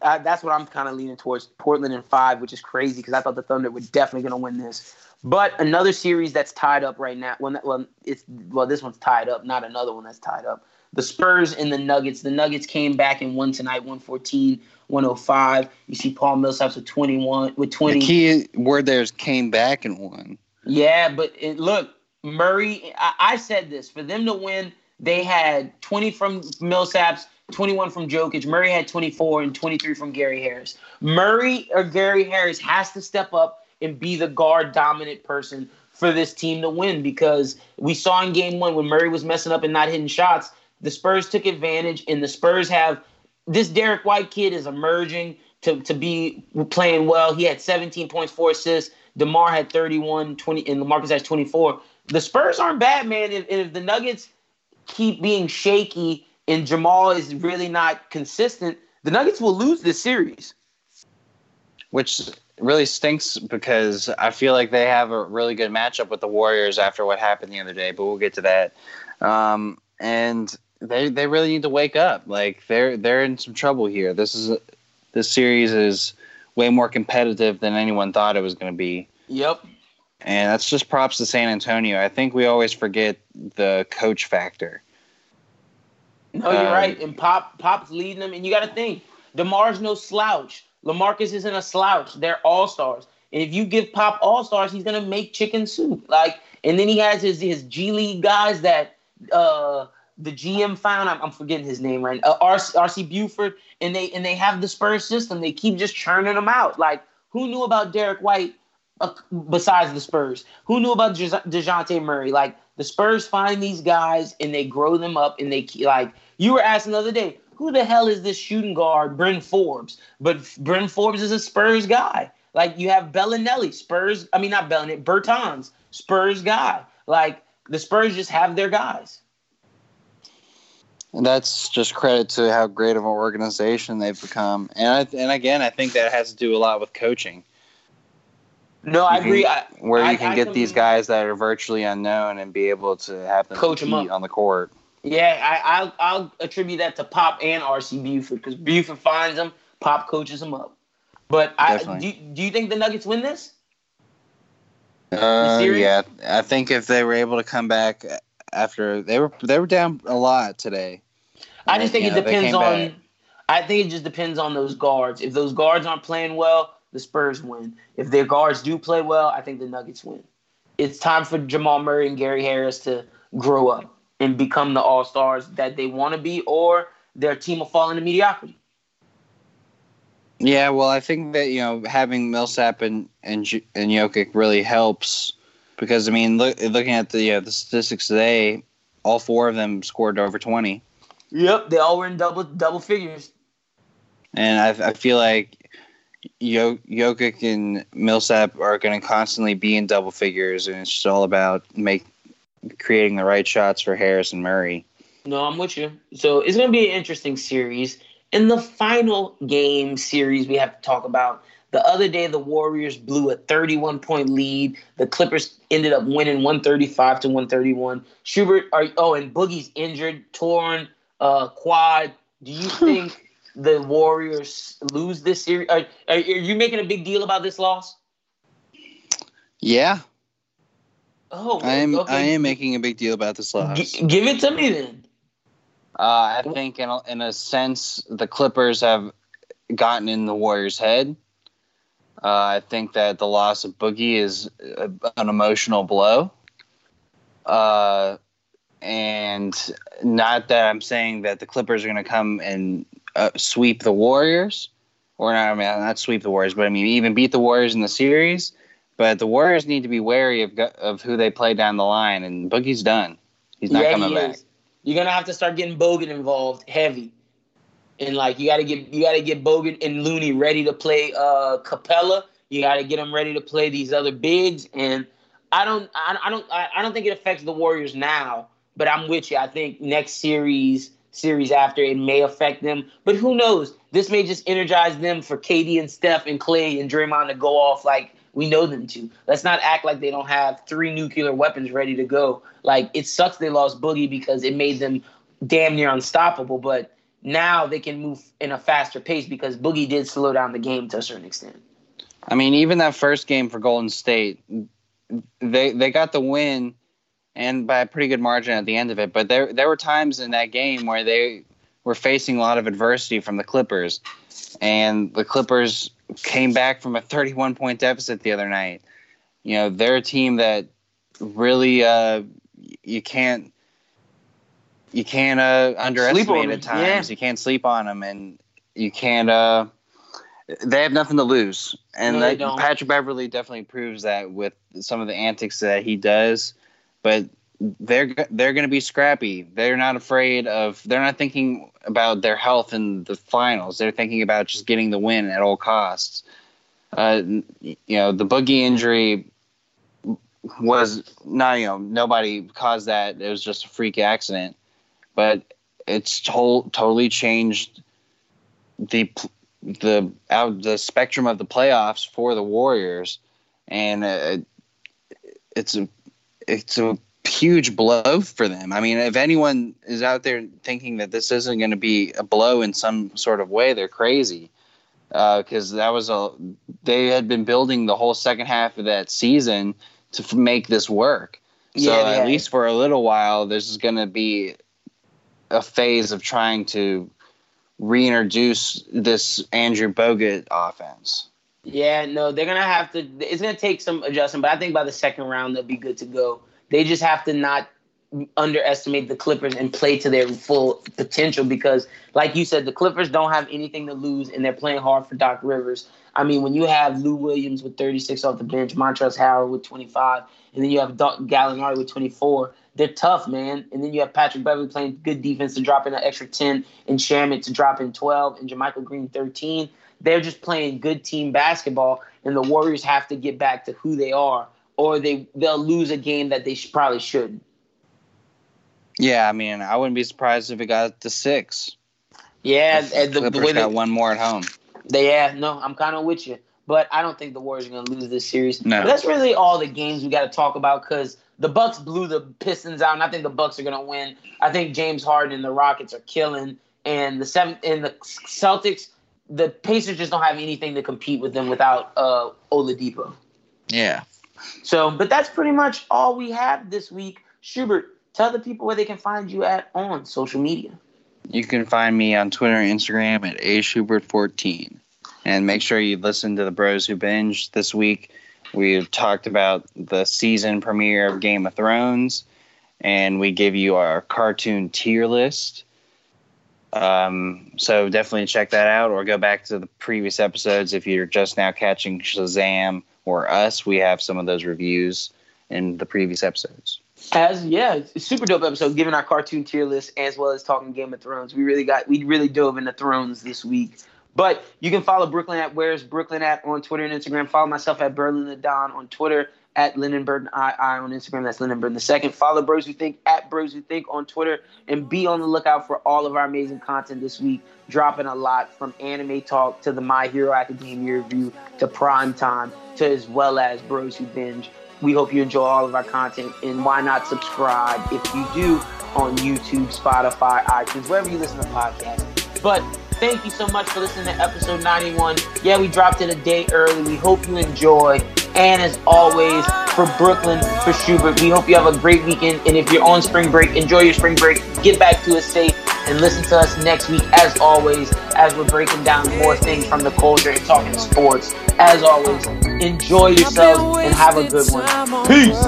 Uh, that's what I'm kind of leaning towards Portland in five, which is crazy because I thought the Thunder were definitely going to win this. But another series that's tied up right now. Well, well, it's well, this one's tied up, not another one that's tied up. The Spurs and the Nuggets. The Nuggets came back and won tonight, 114, 105. You see Paul Millsaps with 21, with 20. The key word there is came back and won. Yeah, but it, look, Murray. I, I said this for them to win. They had 20 from Millsaps, 21 from Jokic. Murray had 24 and 23 from Gary Harris. Murray or Gary Harris has to step up and be the guard dominant person for this team to win because we saw in game one when Murray was messing up and not hitting shots, the Spurs took advantage, and the Spurs have this Derek White kid is emerging to, to be playing well. He had 17 points, four assists. DeMar had 31, 20, and LaMarcus has 24. The Spurs aren't bad, man. If, if the Nuggets keep being shaky and Jamal is really not consistent, the Nuggets will lose this series. which really stinks because I feel like they have a really good matchup with the Warriors after what happened the other day. But we'll get to that. Um, and they they really need to wake up. Like they're they're in some trouble here. This is this series is way more competitive than anyone thought it was going to be. Yep. And that's just props to San Antonio. I think we always forget the coach factor. No, you're Um, right. And Pop Pop's leading them. And you got to think, DeMar's no slouch. LaMarcus isn't a slouch. They're all stars. And if you give Pop all stars, he's gonna make chicken soup. Like, and then he has his his G League guys that uh the GM found. I'm, I'm forgetting his name right. Uh, RC, RC Buford, and they and they have the Spurs system. They keep just churning them out. Like, who knew about Derek White uh, besides the Spurs? Who knew about Dej- Dejounte Murray? Like, the Spurs find these guys and they grow them up, and they like you were asking the other day. Who the hell is this shooting guard, Bryn Forbes? But Bryn Forbes is a Spurs guy. Like you have Belinelli, Spurs. I mean, not Belinelli, Bertans, Spurs guy. Like the Spurs just have their guys. And that's just credit to how great of an organization they've become. And I, and again, I think that has to do a lot with coaching. No, I You can- agree. I, where I- you can I get these guys that are virtually unknown and be able to have them Coach compete on the court. Yeah, I, I'll, I'll attribute that to Pop and RC Buford because Buford finds them, Pop coaches them up. But I, do, you- do you think the Nuggets win this? Uh, yeah, I think if they were able to come back after they were they were down a lot today. I just think it know, depends on. back. I think it just depends on those guards. If those guards aren't playing well, the Spurs win. If their guards do play well, I think the Nuggets win. It's time for Jamal Murray and Gary Harris to grow up and become the all stars that they want to be, or their team will fall into mediocrity. Yeah, well, I think that you know having Millsap and and and Jokic really helps because I mean, look, looking at the uh, the statistics today, all four of them scored over twenty, Yep, they all were in double double figures. and I, I feel like Yo- Jokic and Millsap are going to constantly be in double figures, and it's just all about make creating the right shots for Harris and Murray. No, I'm with you. So it's going to be an interesting series. In the final game series, we have to talk about the other day. The Warriors blew a 31 point lead. The Clippers ended up winning 135 to 131. Schubert, are oh, and Boogie's injured, torn uh, quad. Do you [laughs] think the Warriors lose this series? Are, are, are you making a big deal about this loss? Yeah, Oh, I am. okay. I am making a big deal about this loss. G- give it to me then. Uh, I think, in a, in a sense, the Clippers have gotten in the Warriors' head. Uh, I think that the loss of Boogie is a, an emotional blow. Uh, and not that I'm saying that the Clippers are going to come and uh, sweep the Warriors, or not, I mean, not sweep the Warriors, but I mean, even beat the Warriors in the series. But the Warriors need to be wary of, of who they play down the line, and Boogie's done. He's not yeah, coming he back. You're gonna have to start getting Bogut involved heavy, and like you got to get you got to get Bogut and Looney ready to play uh Capela. You got to get them ready to play these other bigs, and I don't I, I don't I, I don't think it affects the Warriors now, but I'm with you. I think next series series after it may affect them, but who knows? This may just energize them for Katie and Steph and Clay and Draymond to go off like we know them to. Let's not act like they don't have three nuclear weapons ready to go. Like it sucks they lost Boogie because it made them damn near unstoppable, but now they can move in a faster pace because Boogie did slow down the game to a certain extent. I mean, even that first game for Golden State, they they got the win, and by a pretty good margin at the end of it. But there there were times in that game where they were facing a lot of adversity from the Clippers, and the Clippers came back from a 31 point deficit the other night. You know, they're a team that really uh, you can't you can't uh, underestimate at times. yeah. You can't sleep on them, and you can't. Uh, they have nothing to lose, and No, that. Patrick Beverley definitely proves that with some of the antics that he does. But they're they're going to be scrappy. They're not afraid of. They're not thinking about their health in the finals. They're thinking about just getting the win at all costs. Uh, you know, the boogie injury was not. You know, nobody caused that. It was just a freak accident, but it's to- totally changed the the out the spectrum of the playoffs for the Warriors, and uh, it's a it's a huge blow for them. I mean, if anyone is out there thinking that this isn't going to be a blow in some sort of way, they're crazy. Uh, because that was a they had been building the whole second half of that season to f- make this work. So Yeah, at least for a little while, there's going to be a phase of trying to reintroduce this Andrew Bogut offense. Yeah, no, they're gonna have to. It's gonna take some adjustment, but I think by the second round they'll be good to go. They just have to not underestimate the Clippers and play to their full potential because, like you said, the Clippers don't have anything to lose and they're playing hard for Doc Rivers. I mean, when you have Lou Williams with 36 off the bench, Montrezl Harrell with 25, and then you have Doc Gallinari with 24, they're tough, man. And then you have Patrick Beverley playing good defense to drop in an extra 10, and Shamit to drop in 12, and JaMychal Green 13 they're just playing good team basketball, and the Warriors have to get back to who they are, or they they'll lose a game that they sh- probably shouldn't. Yeah, I mean, I wouldn't be surprised if it got to six. Yeah, the, the Clippers way got one more at home. they yeah, no, I'm kind of with you, but I don't think the Warriors are going to lose this series. No. But that's really all the games we got to talk about because the Bucks blew the Pistons out, and I think the Bucks are going to win. I think James Harden and the Rockets are killing, and the seven and the Celtics, the Pacers just don't have anything to compete with them without uh, Oladipo. Yeah. So, but that's pretty much all we have this week. Schubert, tell the people where they can find you at on social media. You can find me on Twitter and Instagram at ashubert14. And make sure you listen to the Bros Who Binge this week. We've talked about the season premiere of Game of Thrones, and we give you our cartoon tier list. Um, so definitely check that out, or go back to the previous episodes if you're just now catching Shazam or us. We have some of those reviews in the previous episodes. As yeah, super dope episode, giving our cartoon tier list as well as talking Game of Thrones. We really got we really dove into Thrones this week. But you can follow Brooklyn at Where's Brooklyn at on Twitter and Instagram. Follow myself at Berlin the Don on Twitter, at Lyndon Burton I, I on Instagram. That's Lyndon Burton the second. Follow Bros Who Think at Bros Who Think on Twitter, and be on the lookout for all of our amazing content this week. Dropping a lot from anime talk to the My Hero Academia review to prime time to as well as Bros Who Binge. We hope you enjoy all of our content, and why not subscribe if you do on YouTube, Spotify, iTunes, wherever you listen to podcasts. But thank you so much for listening to episode 91. Yeah, we dropped it a day early. We hope you enjoy. And as always, for Brooklyn, for Schubert, we hope you have a great weekend. And if you're on spring break, enjoy your spring break. Get back to us safe and listen to us next week, as always, as we're breaking down more things from the culture and talking sports. As always, enjoy yourselves and have a good one. Peace.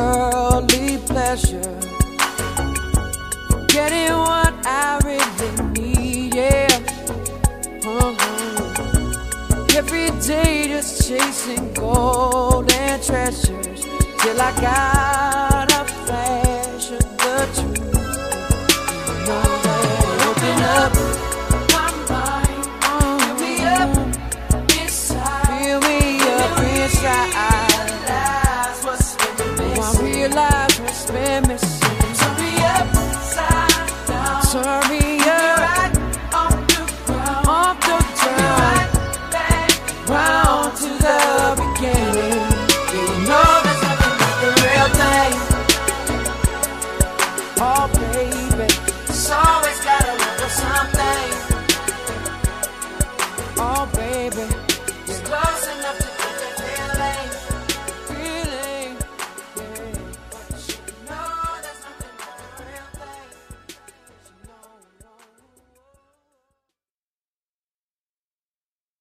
Every day just chasing gold and treasures till I got a flash of the truth. No way, open up. Fill me up inside. Fill me up inside.